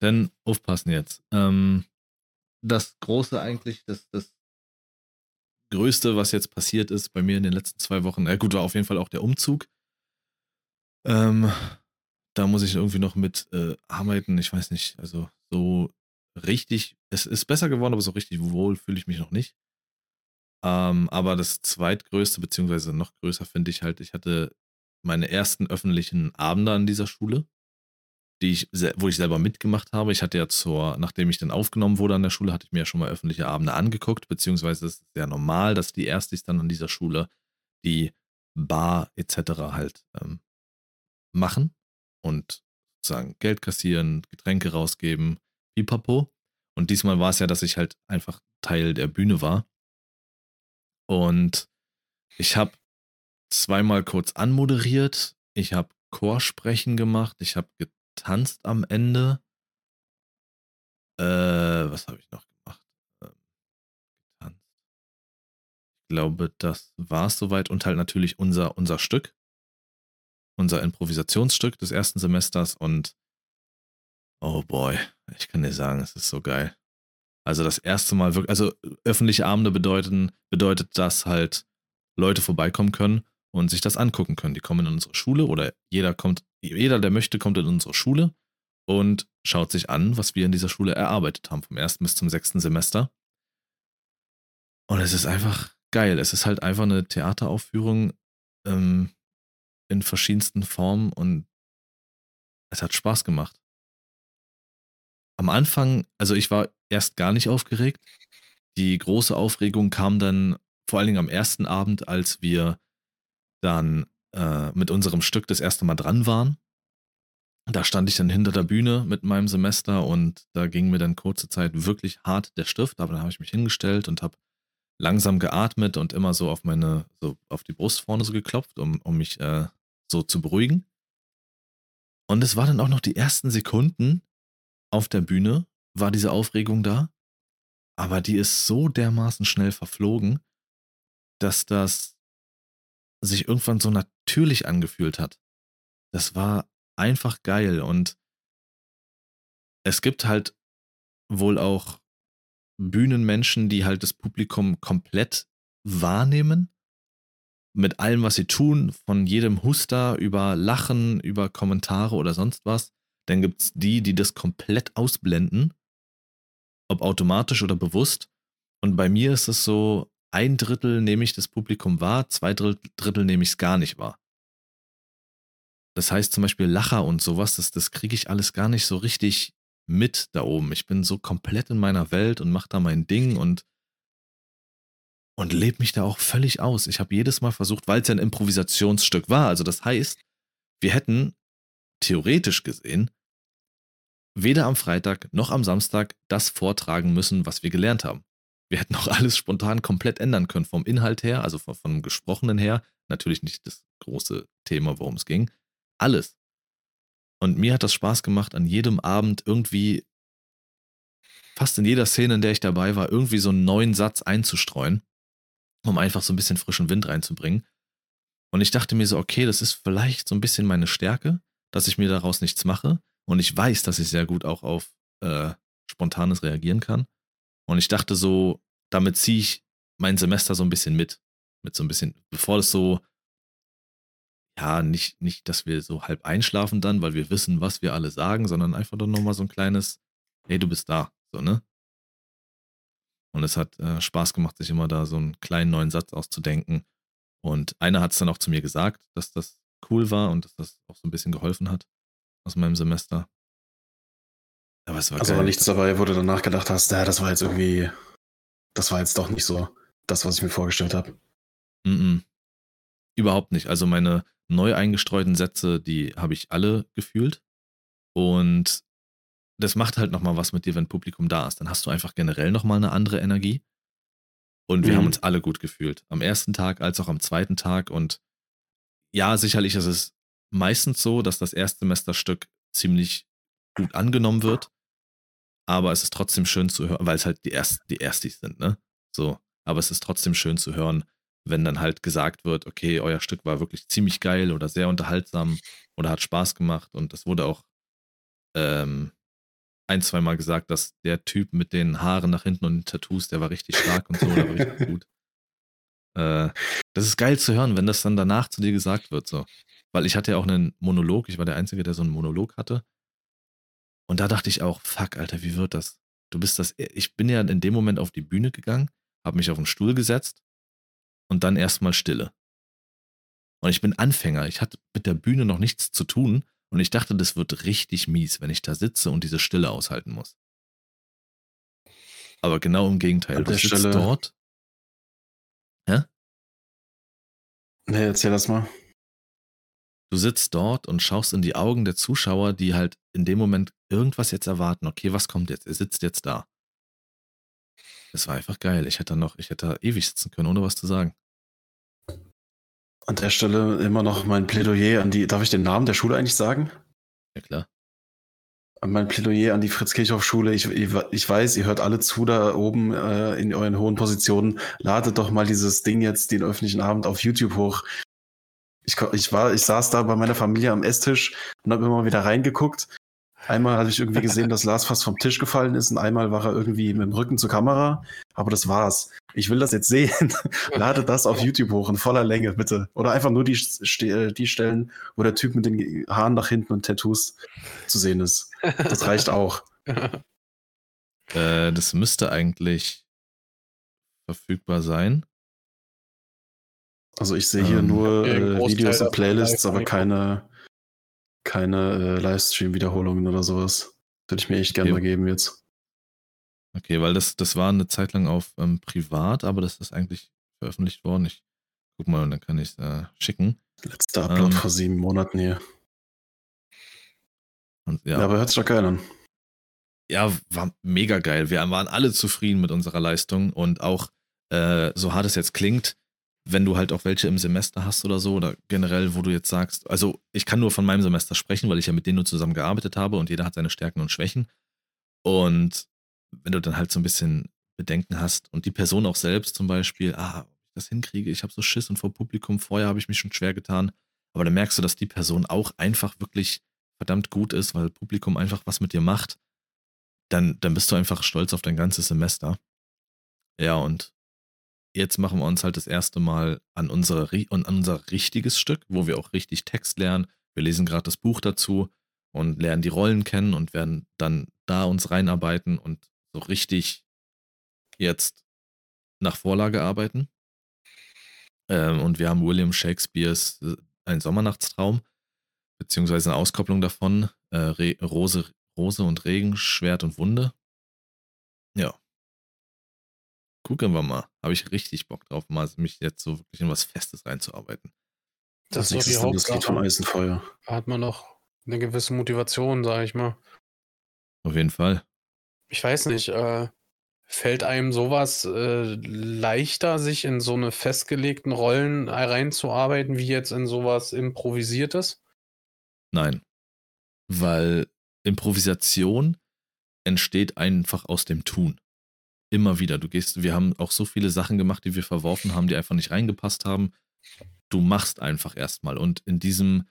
dann aufpassen jetzt. Ähm, das Große eigentlich, das, das Größte, was jetzt passiert ist bei mir in den letzten zwei Wochen, äh, gut, war auf jeden Fall auch der Umzug. Ähm, da muss ich irgendwie noch mit äh, arbeiten. Ich weiß nicht, also so richtig, es ist besser geworden, aber so richtig wohl fühle ich mich noch nicht. Ähm, aber das zweitgrößte, beziehungsweise noch größer finde ich halt, ich hatte meine ersten öffentlichen Abende an dieser Schule, die ich, wo ich selber mitgemacht habe. Ich hatte ja zur, nachdem ich dann aufgenommen wurde an der Schule, hatte ich mir ja schon mal öffentliche Abende angeguckt, beziehungsweise es ist sehr normal, dass die Erstis dann an dieser Schule die Bar etc. halt ähm, machen und sozusagen Geld kassieren, Getränke rausgeben, pipapo. Und diesmal war es ja, dass ich halt einfach Teil der Bühne war. Und ich habe zweimal kurz anmoderiert, ich habe Chorsprechen gemacht, ich habe getanzt am Ende. Äh, was habe ich noch gemacht? Ähm, getanzt. Ich glaube, das war es soweit. Und halt natürlich unser, unser Stück. Unser Improvisationsstück des ersten Semesters. Und oh boy, ich kann dir sagen, es ist so geil. Also das erste Mal wirklich, also öffentliche Abende bedeuten, bedeutet, dass halt Leute vorbeikommen können und sich das angucken können. Die kommen in unsere Schule oder jeder kommt, jeder, der möchte, kommt in unsere Schule und schaut sich an, was wir in dieser Schule erarbeitet haben, vom ersten bis zum sechsten Semester. Und es ist einfach geil. Es ist halt einfach eine Theateraufführung ähm, in verschiedensten Formen und es hat Spaß gemacht. Am Anfang, also ich war erst gar nicht aufgeregt. Die große Aufregung kam dann vor allen Dingen am ersten Abend, als wir dann äh, mit unserem Stück das erste Mal dran waren. Da stand ich dann hinter der Bühne mit meinem Semester und da ging mir dann kurze Zeit wirklich hart der Stift, aber dann habe ich mich hingestellt und habe langsam geatmet und immer so auf meine, so auf die Brust vorne so geklopft, um, um mich äh, so zu beruhigen. Und es war dann auch noch die ersten Sekunden auf der Bühne, war diese Aufregung da, aber die ist so dermaßen schnell verflogen, dass das sich irgendwann so natürlich angefühlt hat. Das war einfach geil und es gibt halt wohl auch Bühnenmenschen, die halt das Publikum komplett wahrnehmen. Mit allem, was sie tun, von jedem Huster über Lachen, über Kommentare oder sonst was. Dann gibt es die, die das komplett ausblenden, ob automatisch oder bewusst. Und bei mir ist es so, ein Drittel nehme ich das Publikum wahr, zwei Drittel nehme ich es gar nicht wahr. Das heißt zum Beispiel Lacher und sowas, das, das kriege ich alles gar nicht so richtig mit da oben. Ich bin so komplett in meiner Welt und mache da mein Ding und, und lebe mich da auch völlig aus. Ich habe jedes Mal versucht, weil es ja ein Improvisationsstück war. Also das heißt, wir hätten theoretisch gesehen weder am Freitag noch am Samstag das vortragen müssen, was wir gelernt haben. Wir hätten auch alles spontan komplett ändern können, vom Inhalt her, also vom, vom Gesprochenen her. Natürlich nicht das große Thema, worum es ging. Alles. Und mir hat das Spaß gemacht, an jedem Abend irgendwie, fast in jeder Szene, in der ich dabei war, irgendwie so einen neuen Satz einzustreuen, um einfach so ein bisschen frischen Wind reinzubringen. Und ich dachte mir so, okay, das ist vielleicht so ein bisschen meine Stärke, dass ich mir daraus nichts mache. Und ich weiß, dass ich sehr gut auch auf äh, spontanes reagieren kann. Und ich dachte so, damit ziehe ich mein Semester so ein bisschen mit. Mit so ein bisschen, bevor das so ja, nicht, nicht, dass wir so halb einschlafen dann, weil wir wissen, was wir alle sagen, sondern einfach dann nochmal so ein kleines, hey, du bist da, so, ne? Und es hat äh, Spaß gemacht, sich immer da so einen kleinen neuen Satz auszudenken. Und einer hat es dann auch zu mir gesagt, dass das cool war und dass das auch so ein bisschen geholfen hat aus meinem Semester. Aber es war also geil. war nichts dabei, wo du danach gedacht hast, ja, das war jetzt irgendwie, das war jetzt doch nicht so das, was ich mir vorgestellt habe. Mm, -mm. Überhaupt nicht. Also meine neu eingestreuten Sätze, die habe ich alle gefühlt. Und das macht halt nochmal was mit dir, wenn Publikum da ist. Dann hast du einfach generell nochmal eine andere Energie. Und wir mhm. haben uns alle gut gefühlt. Am ersten Tag als auch am zweiten Tag. Und ja, sicherlich ist es meistens so, dass das Erstsemesterstück ziemlich gut angenommen wird. Aber es ist trotzdem schön zu hören, weil es halt die, Erst, die Erstis sind, ne? So. Aber es ist trotzdem schön zu hören, wenn dann halt gesagt wird, okay, euer Stück war wirklich ziemlich geil oder sehr unterhaltsam oder hat Spaß gemacht. Und es wurde auch ähm, ein, zweimal gesagt, dass der Typ mit den Haaren nach hinten und den Tattoos, der war richtig stark und so, der war richtig gut. Äh, das ist geil zu hören, wenn das dann danach zu dir gesagt wird, so. Weil ich hatte ja auch einen Monolog, ich war der Einzige, der so einen Monolog hatte. Und da dachte ich auch, fuck, Alter, wie wird das? Du bist das, ich bin ja in dem Moment auf die Bühne gegangen, habe mich auf den Stuhl gesetzt und dann erstmal Stille. Und ich bin Anfänger. Ich hatte mit der Bühne noch nichts zu tun und ich dachte, das wird richtig mies, wenn ich da sitze und diese Stille aushalten muss. Aber genau im Gegenteil. An du sitzt Stelle... dort. Hä? Nee, erzähl das mal. Du sitzt dort und schaust in die Augen der Zuschauer, die halt in dem Moment irgendwas jetzt erwarten. Okay, was kommt jetzt? Er sitzt jetzt da. Das war einfach geil. Ich hätte noch, ich hätte da ewig sitzen können, ohne was zu sagen. An der Stelle immer noch mein Plädoyer an die, darf ich den Namen der Schule eigentlich sagen? Ja, klar. Mein Plädoyer an die Fritz-Kirchhoff-Schule. Ich, ich, weiß, ihr hört alle zu da oben äh, in euren hohen Positionen. Ladet doch mal dieses Ding jetzt, den öffentlichen Abend auf YouTube hoch. Ich, ich, war, ich saß da bei meiner Familie am Esstisch und habe immer wieder reingeguckt Einmal hatte ich irgendwie gesehen, dass Lars fast vom Tisch gefallen ist und einmal war er irgendwie mit dem Rücken zur Kamera. Aber das war's. Ich will das jetzt sehen. Lade das auf YouTube hoch in voller Länge, bitte. Oder einfach nur die, äh, die Stellen, wo der Typ mit den Haaren nach hinten und Tattoos zu sehen ist. Das reicht auch. Äh, das müsste eigentlich verfügbar sein. Also ich sehe hier ähm, nur äh, Videos und Playlists, aber keine, keine äh, Livestream-Wiederholungen oder sowas. Würde ich mir echt gerne okay. mal geben jetzt. Okay, weil das, das war eine Zeit lang auf ähm, privat, aber das ist eigentlich veröffentlicht worden. Ich guck mal und dann kann ich es äh, schicken. Letzter Upload ähm, vor sieben Monaten hier. Und, ja. ja, aber hört sich doch geil an. Ja, war mega geil. Wir waren alle zufrieden mit unserer Leistung und auch, äh, so hart es jetzt klingt, wenn du halt auch welche im Semester hast oder so, oder generell, wo du jetzt sagst, also ich kann nur von meinem Semester sprechen, weil ich ja mit denen nur zusammen gearbeitet habe und jeder hat seine Stärken und Schwächen. Und wenn du dann halt so ein bisschen Bedenken hast und die Person auch selbst zum Beispiel, ah, ich das hinkriege, ich habe so Schiss und vor Publikum, vorher habe ich mich schon schwer getan, aber dann merkst du, dass die Person auch einfach wirklich verdammt gut ist, weil Publikum einfach was mit dir macht, dann, dann bist du einfach stolz auf dein ganzes Semester. Ja, und jetzt machen wir uns halt das erste Mal an, unsere, an unser richtiges Stück, wo wir auch richtig Text lernen. Wir lesen gerade das Buch dazu und lernen die Rollen kennen und werden dann da uns reinarbeiten und so richtig jetzt nach Vorlage arbeiten. Ähm, und wir haben William Shakespeares äh, Ein Sommernachtstraum, beziehungsweise eine Auskopplung davon, äh, Rose, Rose und Regen, Schwert und Wunde. Ja, gucken wir mal. Habe ich richtig Bock drauf, mal mich jetzt so wirklich in was Festes reinzuarbeiten. Das, das ist die Hauptsache. vom Eisenfeuer. Da hat man noch eine gewisse Motivation, sage ich mal. Auf jeden Fall. Ich weiß nicht, äh, fällt einem sowas äh, leichter, sich in so eine festgelegten Rollen reinzuarbeiten, wie jetzt in sowas Improvisiertes? Nein. Weil Improvisation entsteht einfach aus dem Tun. Immer wieder. Du gehst, wir haben auch so viele Sachen gemacht, die wir verworfen haben, die einfach nicht reingepasst haben. Du machst einfach erstmal. Und in diesem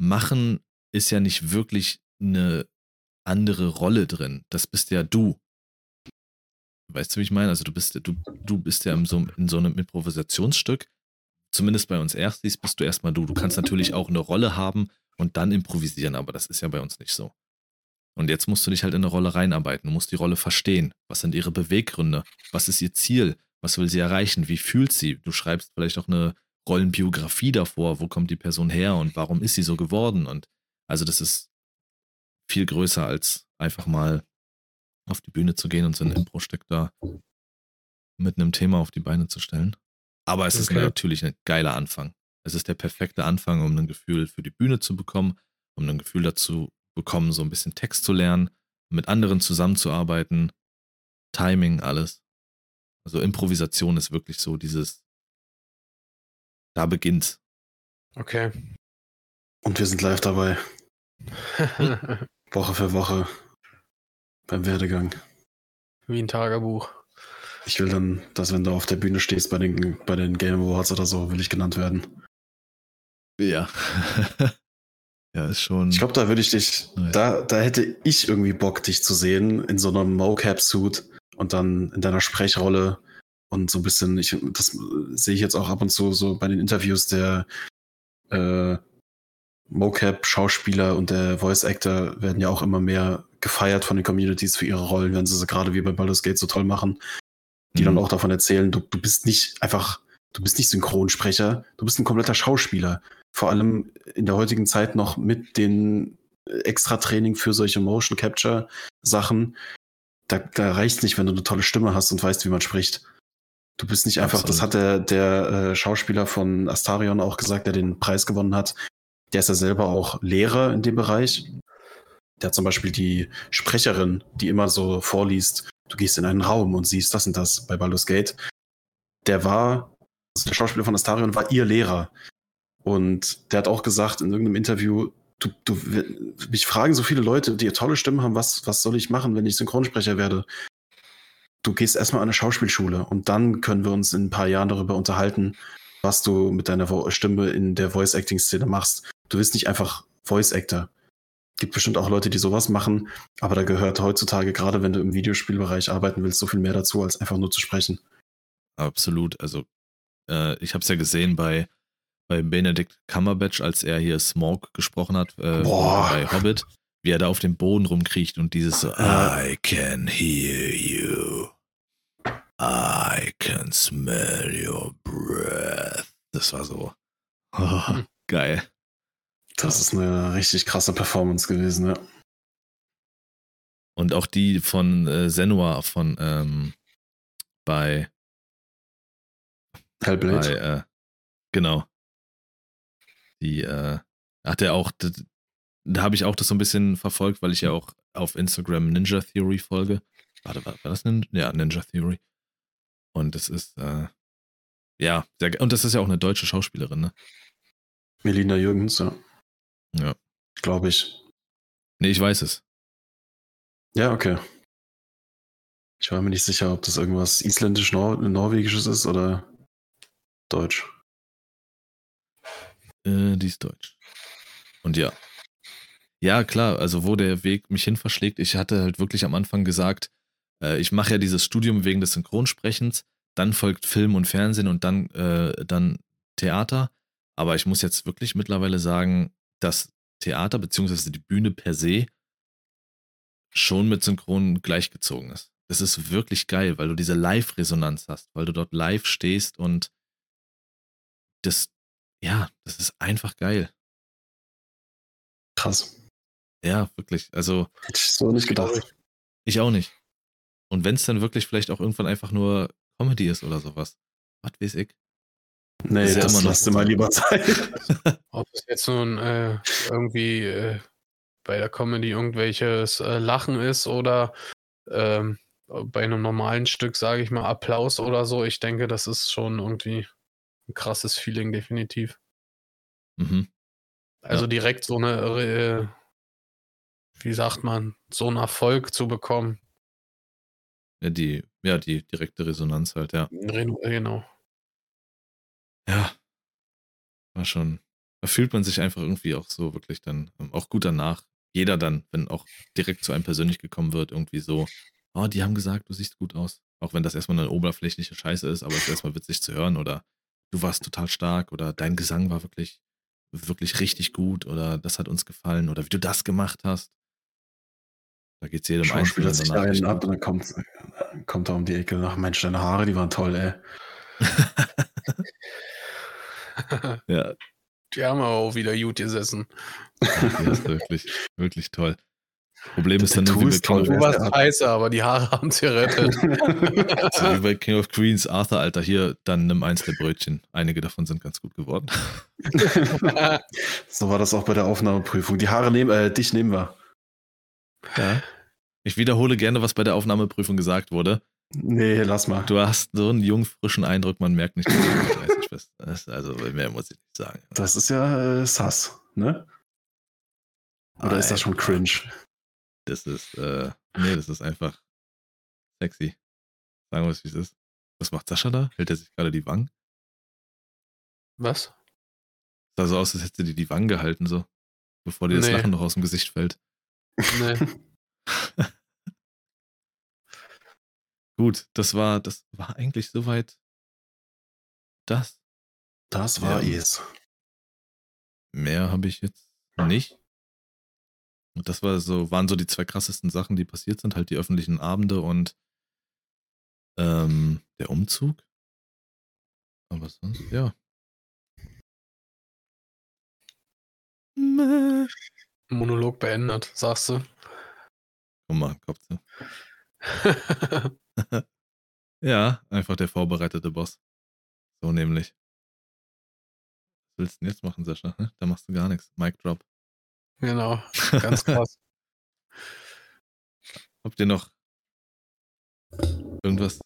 Machen ist ja nicht wirklich eine andere Rolle drin. Das bist ja du. Weißt du, wie ich meine? Also du bist, du, du bist ja in so, in so einem Improvisationsstück. Zumindest bei uns Erstis bist du erstmal du. Du kannst natürlich auch eine Rolle haben und dann improvisieren, aber das ist ja bei uns nicht so. Und jetzt musst du dich halt in eine Rolle reinarbeiten. Du musst die Rolle verstehen. Was sind ihre Beweggründe? Was ist ihr Ziel? Was will sie erreichen? Wie fühlt sie? Du schreibst vielleicht auch eine Rollenbiografie davor. Wo kommt die Person her und warum ist sie so geworden? Und also das ist viel größer als einfach mal auf die Bühne zu gehen und so ein Impro-Stück da mit einem Thema auf die Beine zu stellen. Aber es okay. ist natürlich ein geiler Anfang. Es ist der perfekte Anfang, um ein Gefühl für die Bühne zu bekommen, um ein Gefühl dazu bekommen, so ein bisschen Text zu lernen, mit anderen zusammenzuarbeiten, Timing, alles. Also Improvisation ist wirklich so dieses, da beginnt. Okay. Und wir sind live dabei. Woche für Woche beim Werdegang. Wie ein Tagebuch. Ich will dann, dass wenn du auf der Bühne stehst bei den, bei den Game Awards oder so, will ich genannt werden. Ja. Ja, ist schon. Ich glaube, da würde ich dich, ja. da, da hätte ich irgendwie Bock, dich zu sehen in so einem Mocap-Suit und dann in deiner Sprechrolle und so ein bisschen, ich, das sehe ich jetzt auch ab und zu so bei den Interviews der äh, Mocap-Schauspieler und der Voice-Actor werden ja auch immer mehr gefeiert von den Communities für ihre Rollen, wenn sie sie gerade wie bei Baldur's Gate so toll machen, die mhm. dann auch davon erzählen, du, du bist nicht einfach, du bist nicht Synchronsprecher, du bist ein kompletter Schauspieler vor allem in der heutigen Zeit noch mit den Extra-Training für solche Motion Capture Sachen, da, da reicht nicht, wenn du eine tolle Stimme hast und weißt, wie man spricht. Du bist nicht einfach, Absolut. das hat der, der äh, Schauspieler von Astarion auch gesagt, der den Preis gewonnen hat. Der ist ja selber auch Lehrer in dem Bereich. Der hat zum Beispiel die Sprecherin, die immer so vorliest, du gehst in einen Raum und siehst das und das bei Baldur's Gate. Der war, also der Schauspieler von Astarion war ihr Lehrer. Und der hat auch gesagt in irgendeinem Interview, du, du, mich fragen so viele Leute, die tolle Stimmen haben, was, was soll ich machen, wenn ich Synchronsprecher werde? Du gehst erstmal an eine Schauspielschule und dann können wir uns in ein paar Jahren darüber unterhalten, was du mit deiner Stimme in der Voice-Acting-Szene machst. Du bist nicht einfach Voice-Actor. Gibt bestimmt auch Leute, die sowas machen, aber da gehört heutzutage, gerade wenn du im Videospielbereich arbeiten willst, so viel mehr dazu, als einfach nur zu sprechen. Absolut. Also, äh, ich habe es ja gesehen bei, bei Benedict Cumberbatch, als er hier Smoke gesprochen hat äh, bei Hobbit, wie er da auf dem Boden rumkriecht und dieses so, Ja. I can hear you. I can smell your breath. Das war so oh, geil. Das ist eine richtig krasse Performance gewesen, ja. Und auch die von äh, Senua von ähm, bei, bei Hellblade. äh, genau. Die äh, hat er auch, da, da habe ich auch das so ein bisschen verfolgt, weil ich ja auch auf Instagram Ninja Theory folge. Warte, war, war das Ninja? Ja, Ninja Theory. Und das ist, äh, ja, sehr, und das ist ja auch eine deutsche Schauspielerin, ne? Melina Jürgens, ja. Ja. Glaube ich. Nee, ich weiß es. Ja, okay. Ich war mir nicht sicher, ob das irgendwas isländisch-norwegisches ist oder deutsch. Äh, die ist deutsch. Und ja. Ja, klar, also wo der Weg mich hin verschlägt, ich hatte halt wirklich am Anfang gesagt, äh, ich mache ja dieses Studium wegen des Synchronsprechens, dann folgt Film und Fernsehen und dann, äh, dann Theater. Aber ich muss jetzt wirklich mittlerweile sagen, dass Theater bzw. die Bühne per se schon mit Synchron gleichgezogen ist. Das ist wirklich geil, weil du diese Live-Resonanz hast, weil du dort live stehst und das, ja, das ist einfach geil. Krass. Ja, wirklich. Also, Hätte ich so nicht gedacht. ich auch nicht. Und wenn es dann wirklich vielleicht auch irgendwann einfach nur Comedy ist oder sowas. Was weiß ich. Nee, ja das immer noch lass dir mal lieber Zeit. Ob es jetzt nun äh, irgendwie äh, bei der Comedy irgendwelches äh, Lachen ist oder ähm, bei einem normalen Stück, sage ich mal, Applaus oder so. Ich denke, das ist schon irgendwie ein krasses Feeling, definitiv. Mhm. Also Ja. direkt so eine, äh, wie sagt man, so einen Erfolg zu bekommen. Ja, die, ja, die direkte Resonanz halt, ja. Reno- Genau. Ja. War schon. Da fühlt man sich einfach irgendwie auch so wirklich dann, ähm, auch gut danach. Jeder dann, wenn auch direkt zu einem persönlich gekommen wird, irgendwie so, oh, die haben gesagt, du siehst gut aus. Auch wenn das erstmal eine oberflächliche Scheiße ist, aber es ist erstmal witzig zu hören oder du warst total stark oder dein Gesang war wirklich, wirklich richtig gut oder das hat uns gefallen oder wie du das gemacht hast. Da geht's jedem Schauspieler Einzelnen sich danach einen ab und dann kommt, kommt er um die Ecke. Ach Mensch, deine Haare, die waren toll, ey. ja, Die haben aber auch wieder gut gesessen. die ist wirklich, wirklich toll. Problem ist dann wie bei King of der? scheiße, aber die Haare haben sie gerettet. So wie bei King of Queens, Arthur, Alter, hier, dann nimm eins der Brötchen. Einige davon sind ganz gut geworden. so war das auch bei der Aufnahmeprüfung. Die Haare nehmen, äh, dich nehmen wir. Ja. Ich wiederhole gerne, was bei der Aufnahmeprüfung gesagt wurde. Nee, lass mal. Du hast so einen jungen, frischen Eindruck, man merkt nicht, dass du 30 bist. Also mehr muss ich nicht sagen. Das ist ja äh, sass, ne? Oder ist das schon cringe? Das ist, äh, nee, das ist einfach sexy. Sagen wir es, wie es ist. Was macht Sascha da? Hält er sich gerade die Wangen? Was? Sah so aus, als hätte dir die Wangen gehalten, so. Bevor dir das Nee. Lachen noch aus dem Gesicht fällt. Nee. Gut, das war, das war eigentlich soweit das. Das war Ja. es. Mehr habe ich jetzt nicht. Und das war so, waren so die zwei krassesten Sachen, die passiert sind, halt die öffentlichen Abende und ähm, der Umzug. Aber sonst, ja. Mäh. Monolog beendet, sagst du. Komm mal, Kopf zu. Ja, einfach der vorbereitete Boss. So nämlich. Was willst du denn jetzt machen, Sascha? Da machst du gar nichts. Mic Drop. Genau, ganz krass. Habt ihr noch irgendwas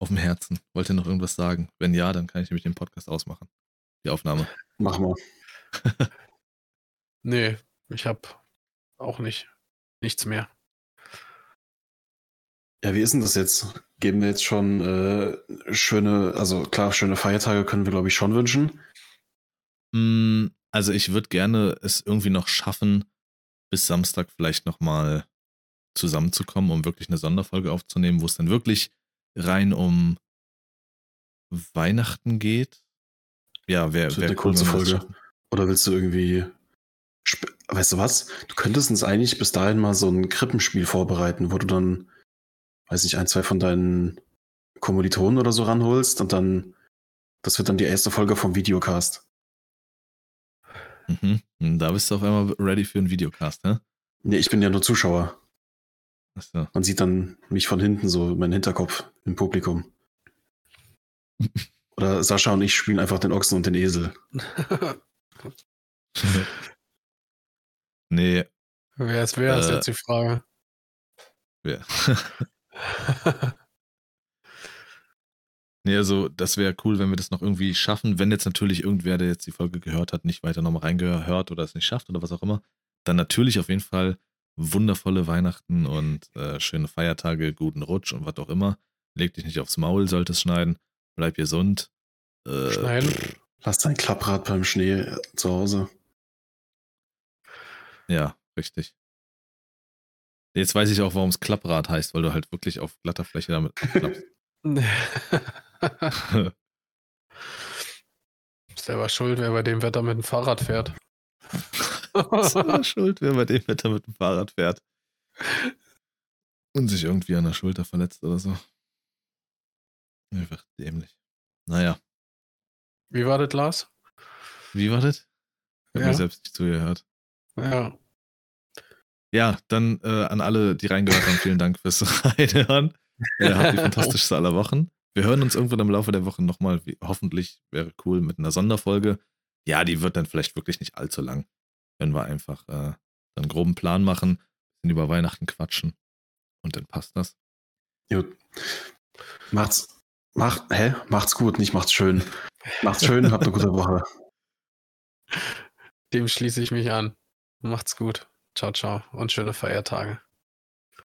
auf dem Herzen? Wollt ihr noch irgendwas sagen? Wenn ja, dann kann ich nämlich den Podcast ausmachen. Die Aufnahme. Mach mal. Nee, ich hab auch nicht. Nichts mehr. Ja, wie ist denn das jetzt? Geben wir jetzt schon äh, schöne, also klar, schöne Feiertage können wir, glaube ich, schon wünschen. Mm, Also ich würde gerne es irgendwie noch schaffen, bis Samstag vielleicht nochmal zusammenzukommen, um wirklich eine Sonderfolge aufzunehmen, wo es dann wirklich rein um Weihnachten geht. Ja, wer wär eine kurze Folge. Oder willst du irgendwie. Weißt du was? Du könntest uns eigentlich bis dahin mal so ein Krippenspiel vorbereiten, wo du dann, weiß nicht, ein, zwei von deinen Kommilitonen oder so ranholst und dann. Das wird dann die erste Folge vom Videocast. Mhm. Und Da bist du auf einmal ready für einen Videocast, ne? Nee, ich bin ja nur Zuschauer. Achso. Man sieht dann mich von hinten, so meinen Hinterkopf im Publikum. Oder Sascha und ich spielen einfach den Ochsen und den Esel. nee, wer ist wer, ist Äh. jetzt die Frage. wer? nee, also das wäre cool, wenn wir das noch irgendwie schaffen. Wenn jetzt natürlich irgendwer, der jetzt die Folge gehört hat, nicht weiter nochmal reingehört oder es nicht schafft oder was auch immer, dann natürlich auf jeden Fall wundervolle Weihnachten und äh, schöne Feiertage, guten Rutsch und was auch immer. Leg dich nicht aufs Maul, solltest schneiden. Bleib gesund. Äh, Schneiden. Lass dein Klapprad beim Schnee äh, zu Hause. Ja, richtig. Jetzt weiß ich auch, warum es Klapprad heißt, weil du halt wirklich auf glatter Fläche damit klappst. Selber schuld, wer bei dem Wetter mit dem Fahrrad fährt. Selber schuld, wer bei dem Wetter mit dem Fahrrad fährt. Und sich irgendwie an der Schulter verletzt oder so. Einfach dämlich. Naja, Wie war das, Lars? wie war das? Ich hab Ja. mir selbst nicht zugehört. Ja. Ja, dann äh, an alle, die reingehört haben, vielen Dank fürs Reinhören. Äh, habt die fantastischste aller Wochen. Wir hören uns irgendwann im Laufe der Woche nochmal, wie- hoffentlich wäre cool, mit einer Sonderfolge. Ja, die wird dann vielleicht wirklich nicht allzu lang. Wenn wir einfach äh, dann einen groben Plan machen, bisschen über Weihnachten quatschen und dann passt das. Gut. Macht's, macht, hä? Macht's gut, nicht macht's schön. Macht's schön, habt eine gute Woche. Dem schließe ich mich an. Macht's gut. Ciao, ciao und schöne Feiertage.